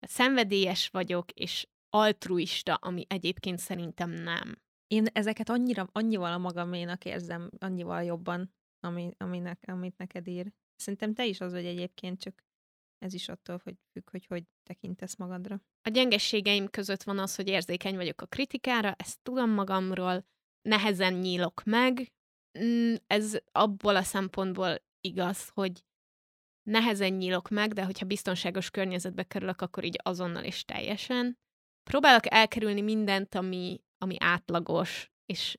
Szenvedélyes vagyok, és altruista, ami egyébként szerintem nem. Én ezeket annyira, annyival a magaménak érzem, annyival jobban, ami, aminek, amit neked ír. Szerintem te is az vagy egyébként, csak ez is attól, hogy függ, hogy hogy tekintesz magadra. A gyengességeim között van az, hogy érzékeny vagyok a kritikára, ezt tudom magamról, nehezen nyílok meg. Mm, Ez abból a szempontból igaz, hogy nehezen nyílok meg, de hogyha biztonságos környezetbe kerülök, akkor így azonnal és teljesen. Próbálok elkerülni mindent, ami, ami átlagos, és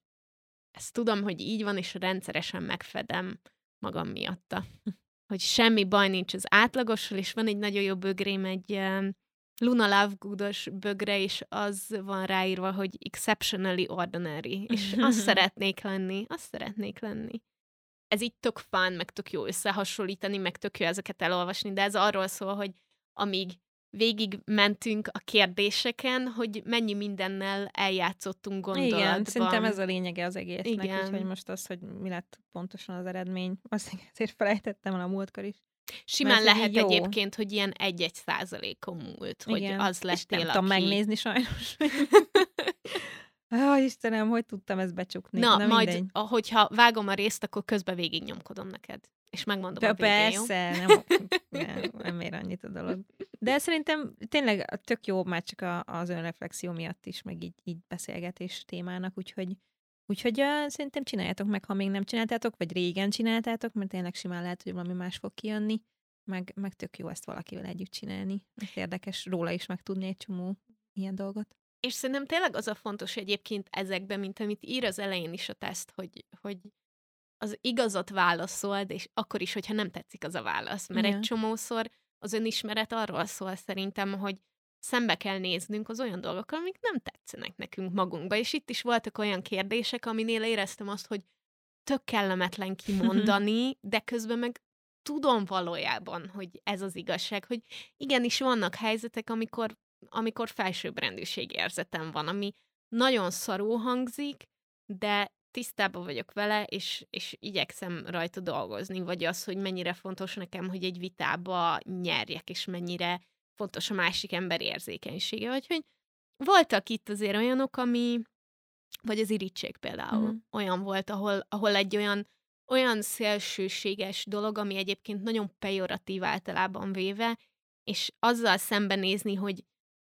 ezt tudom, hogy így van, és rendszeresen megfedem magam miatta. Hogy semmi baj nincs az átlagossal, és van egy nagyon jó bögrém, egy Luna Lovegood-os bögre, és az van ráírva, hogy exceptionally ordinary, és azt szeretnék lenni, azt szeretnék lenni. Ez így tök fun, meg tök jó összehasonlítani, meg tök jó ezeket elolvasni, de ez arról szól, hogy amíg végig mentünk a kérdéseken, hogy mennyi mindennel eljátszottunk gondolatban. Igen, szerintem ez a lényege az egésznek, Igen. úgyhogy most az, hogy mi lett pontosan az eredmény, azt ezért felejtettem el a múltkor is. Simán mert lehet jó. egyébként, hogy ilyen egy-egy százalékon múlt, hogy Igen, az és lettél, nem tudom aki... megnézni sajnos. Ah, Istenem, hogy tudtam ezt becsukni? Na, Na majd, mindegy. hogyha vágom a részt, akkor közben végig nyomkodom neked. És megmondom De a végén, jó? persze, nem, nem, nem ér annyit a dolog. De szerintem tényleg tök jó már csak a, az önreflexió miatt is, meg így, így beszélgetés témának, úgyhogy, úgyhogy uh, szerintem csináljátok meg, ha még nem csináltátok, vagy régen csináltátok, mert tényleg simán lehet, hogy valami más fog kijönni, meg, meg tök jó ezt valakivel együtt csinálni. Ez érdekes róla is megtudni egy csomó ilyen dolgot. És szerintem tényleg az a fontos egyébként ezekben, mint amit ír az elején is a teszt, hogy, hogy az igazat válaszold, és akkor is, hogyha nem tetszik az a válasz. Mert Igen. egy csomószor az önismeret arról szól szerintem, hogy szembe kell néznünk az olyan dolgokkal, amik nem tetszenek nekünk magunkba. És itt is voltak olyan kérdések, aminél éreztem azt, hogy tök kellemetlen kimondani, de közben meg tudom valójában, hogy ez az igazság, hogy igenis vannak helyzetek, amikor, amikor felsőbbrendűség érzetem van, ami nagyon szarú hangzik, de tisztában vagyok vele, és, és igyekszem rajta dolgozni, vagy az, hogy mennyire fontos nekem, hogy egy vitába nyerjek, és mennyire fontos a másik ember érzékenysége, vagy hogy voltak itt azért olyanok, ami, vagy az irítség például, uh-huh. olyan volt, ahol, ahol egy olyan, olyan szélsőséges dolog, ami egyébként nagyon pejoratív általában véve, és azzal szembenézni, hogy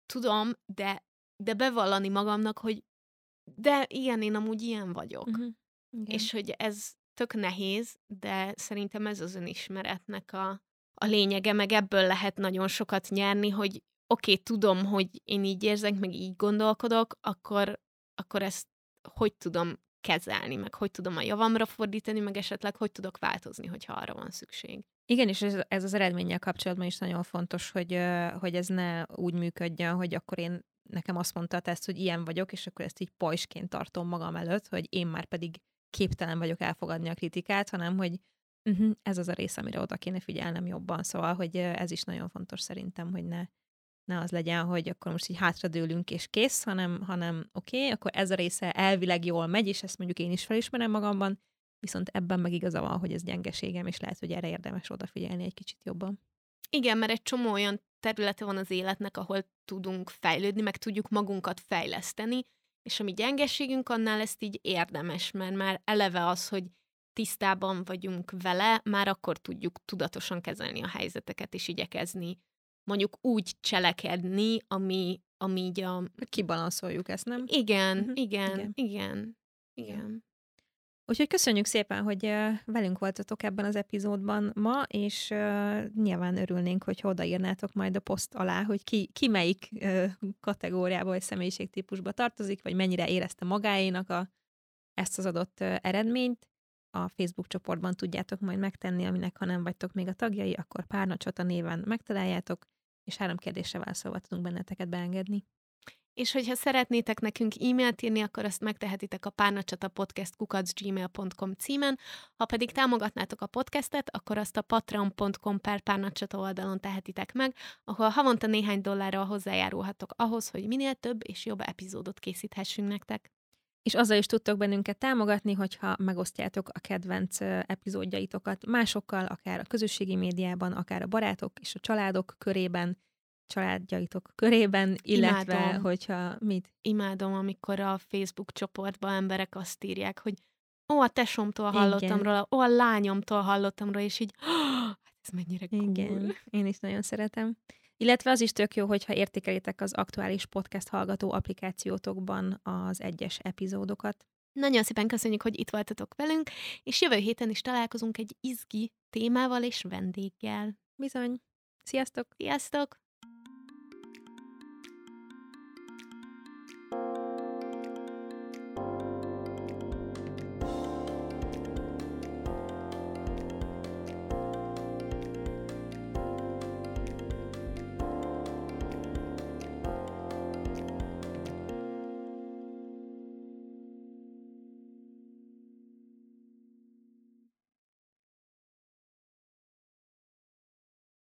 tudom, de, de bevallani magamnak, hogy de igen, én amúgy ilyen vagyok. Uh-huh. Igen. És hogy ez tök nehéz, de szerintem ez az önismeretnek a, a lényege, meg ebből lehet nagyon sokat nyerni, hogy oké, okay, tudom, hogy én így érzek, meg így gondolkodok, akkor, akkor ezt hogy tudom kezelni, meg hogy tudom a javamra fordítani, meg esetleg hogy tudok változni, hogyha arra van szükség. Igen, és ez, ez az eredménnyel kapcsolatban is nagyon fontos, hogy, hogy ez ne úgy működjön, hogy akkor én nekem azt mondta a teszt, hogy ilyen vagyok, és akkor ezt így pajsként tartom magam előtt, hogy én már pedig képtelen vagyok elfogadni a kritikát, hanem hogy uh-huh, ez az a rész, amire oda kéne figyelnem jobban. Szóval, hogy ez is nagyon fontos szerintem, hogy ne, ne az legyen, hogy akkor most így hátradőlünk és kész, hanem, hanem oké, okay, akkor ez a része elvileg jól megy, és ezt mondjuk én is felismerem magamban, viszont ebben meg igaza van, hogy ez gyengeségem, és lehet, hogy erre érdemes odafigyelni egy kicsit jobban. Igen, mert egy csomó olyan területe van az életnek, ahol tudunk fejlődni, meg tudjuk magunkat fejleszteni, és ami gyengeségünk, annál ezt így érdemes, mert már eleve az, hogy tisztában vagyunk vele, már akkor tudjuk tudatosan kezelni a helyzeteket, és igyekezni mondjuk úgy cselekedni, ami, ami így a... Kibalanszoljuk ezt, nem? Igen, uh-huh. igen, igen, igen, igen. Úgyhogy köszönjük szépen, hogy velünk voltatok ebben az epizódban ma, és nyilván örülnénk, hogy odaírnátok majd a poszt alá, hogy ki, ki melyik kategóriába vagy személyiségtípusba tartozik, vagy mennyire érezte magáénak a, ezt az adott eredményt. A Facebook csoportban tudjátok majd megtenni, aminek ha nem vagytok még a tagjai, akkor Párnacsata néven megtaláljátok, és három kérdésre válaszolva tudunk benneteket beengedni. És hogyha szeretnétek nekünk e-mailt írni, akkor azt megtehetitek a párnacsata podcast kukacgmail.com címen. Ha pedig támogatnátok a podcastet, akkor azt a patreon.com per párnacsata oldalon tehetitek meg, ahol havonta néhány dollárral hozzájárulhatok ahhoz, hogy minél több és jobb epizódot készíthessünk nektek. És azzal is tudtok bennünket támogatni, hogyha megosztjátok a kedvenc epizódjaitokat másokkal, akár a közösségi médiában, akár a barátok és a családok körében, családjaitok körében, illetve Imádom. hogyha mit? Imádom, amikor a Facebook csoportban emberek azt írják, hogy ó, a tesomtól hallottam Igen. róla, ó, a lányomtól hallottam róla, és így, hát ez mennyire cool. Igen, én is nagyon szeretem. Illetve az is tök jó, hogyha értékelitek az aktuális podcast hallgató applikációtokban az egyes epizódokat. Nagyon szépen köszönjük, hogy itt voltatok velünk, és jövő héten is találkozunk egy izgi témával és vendéggel. Bizony. Sziasztok! Sziasztok!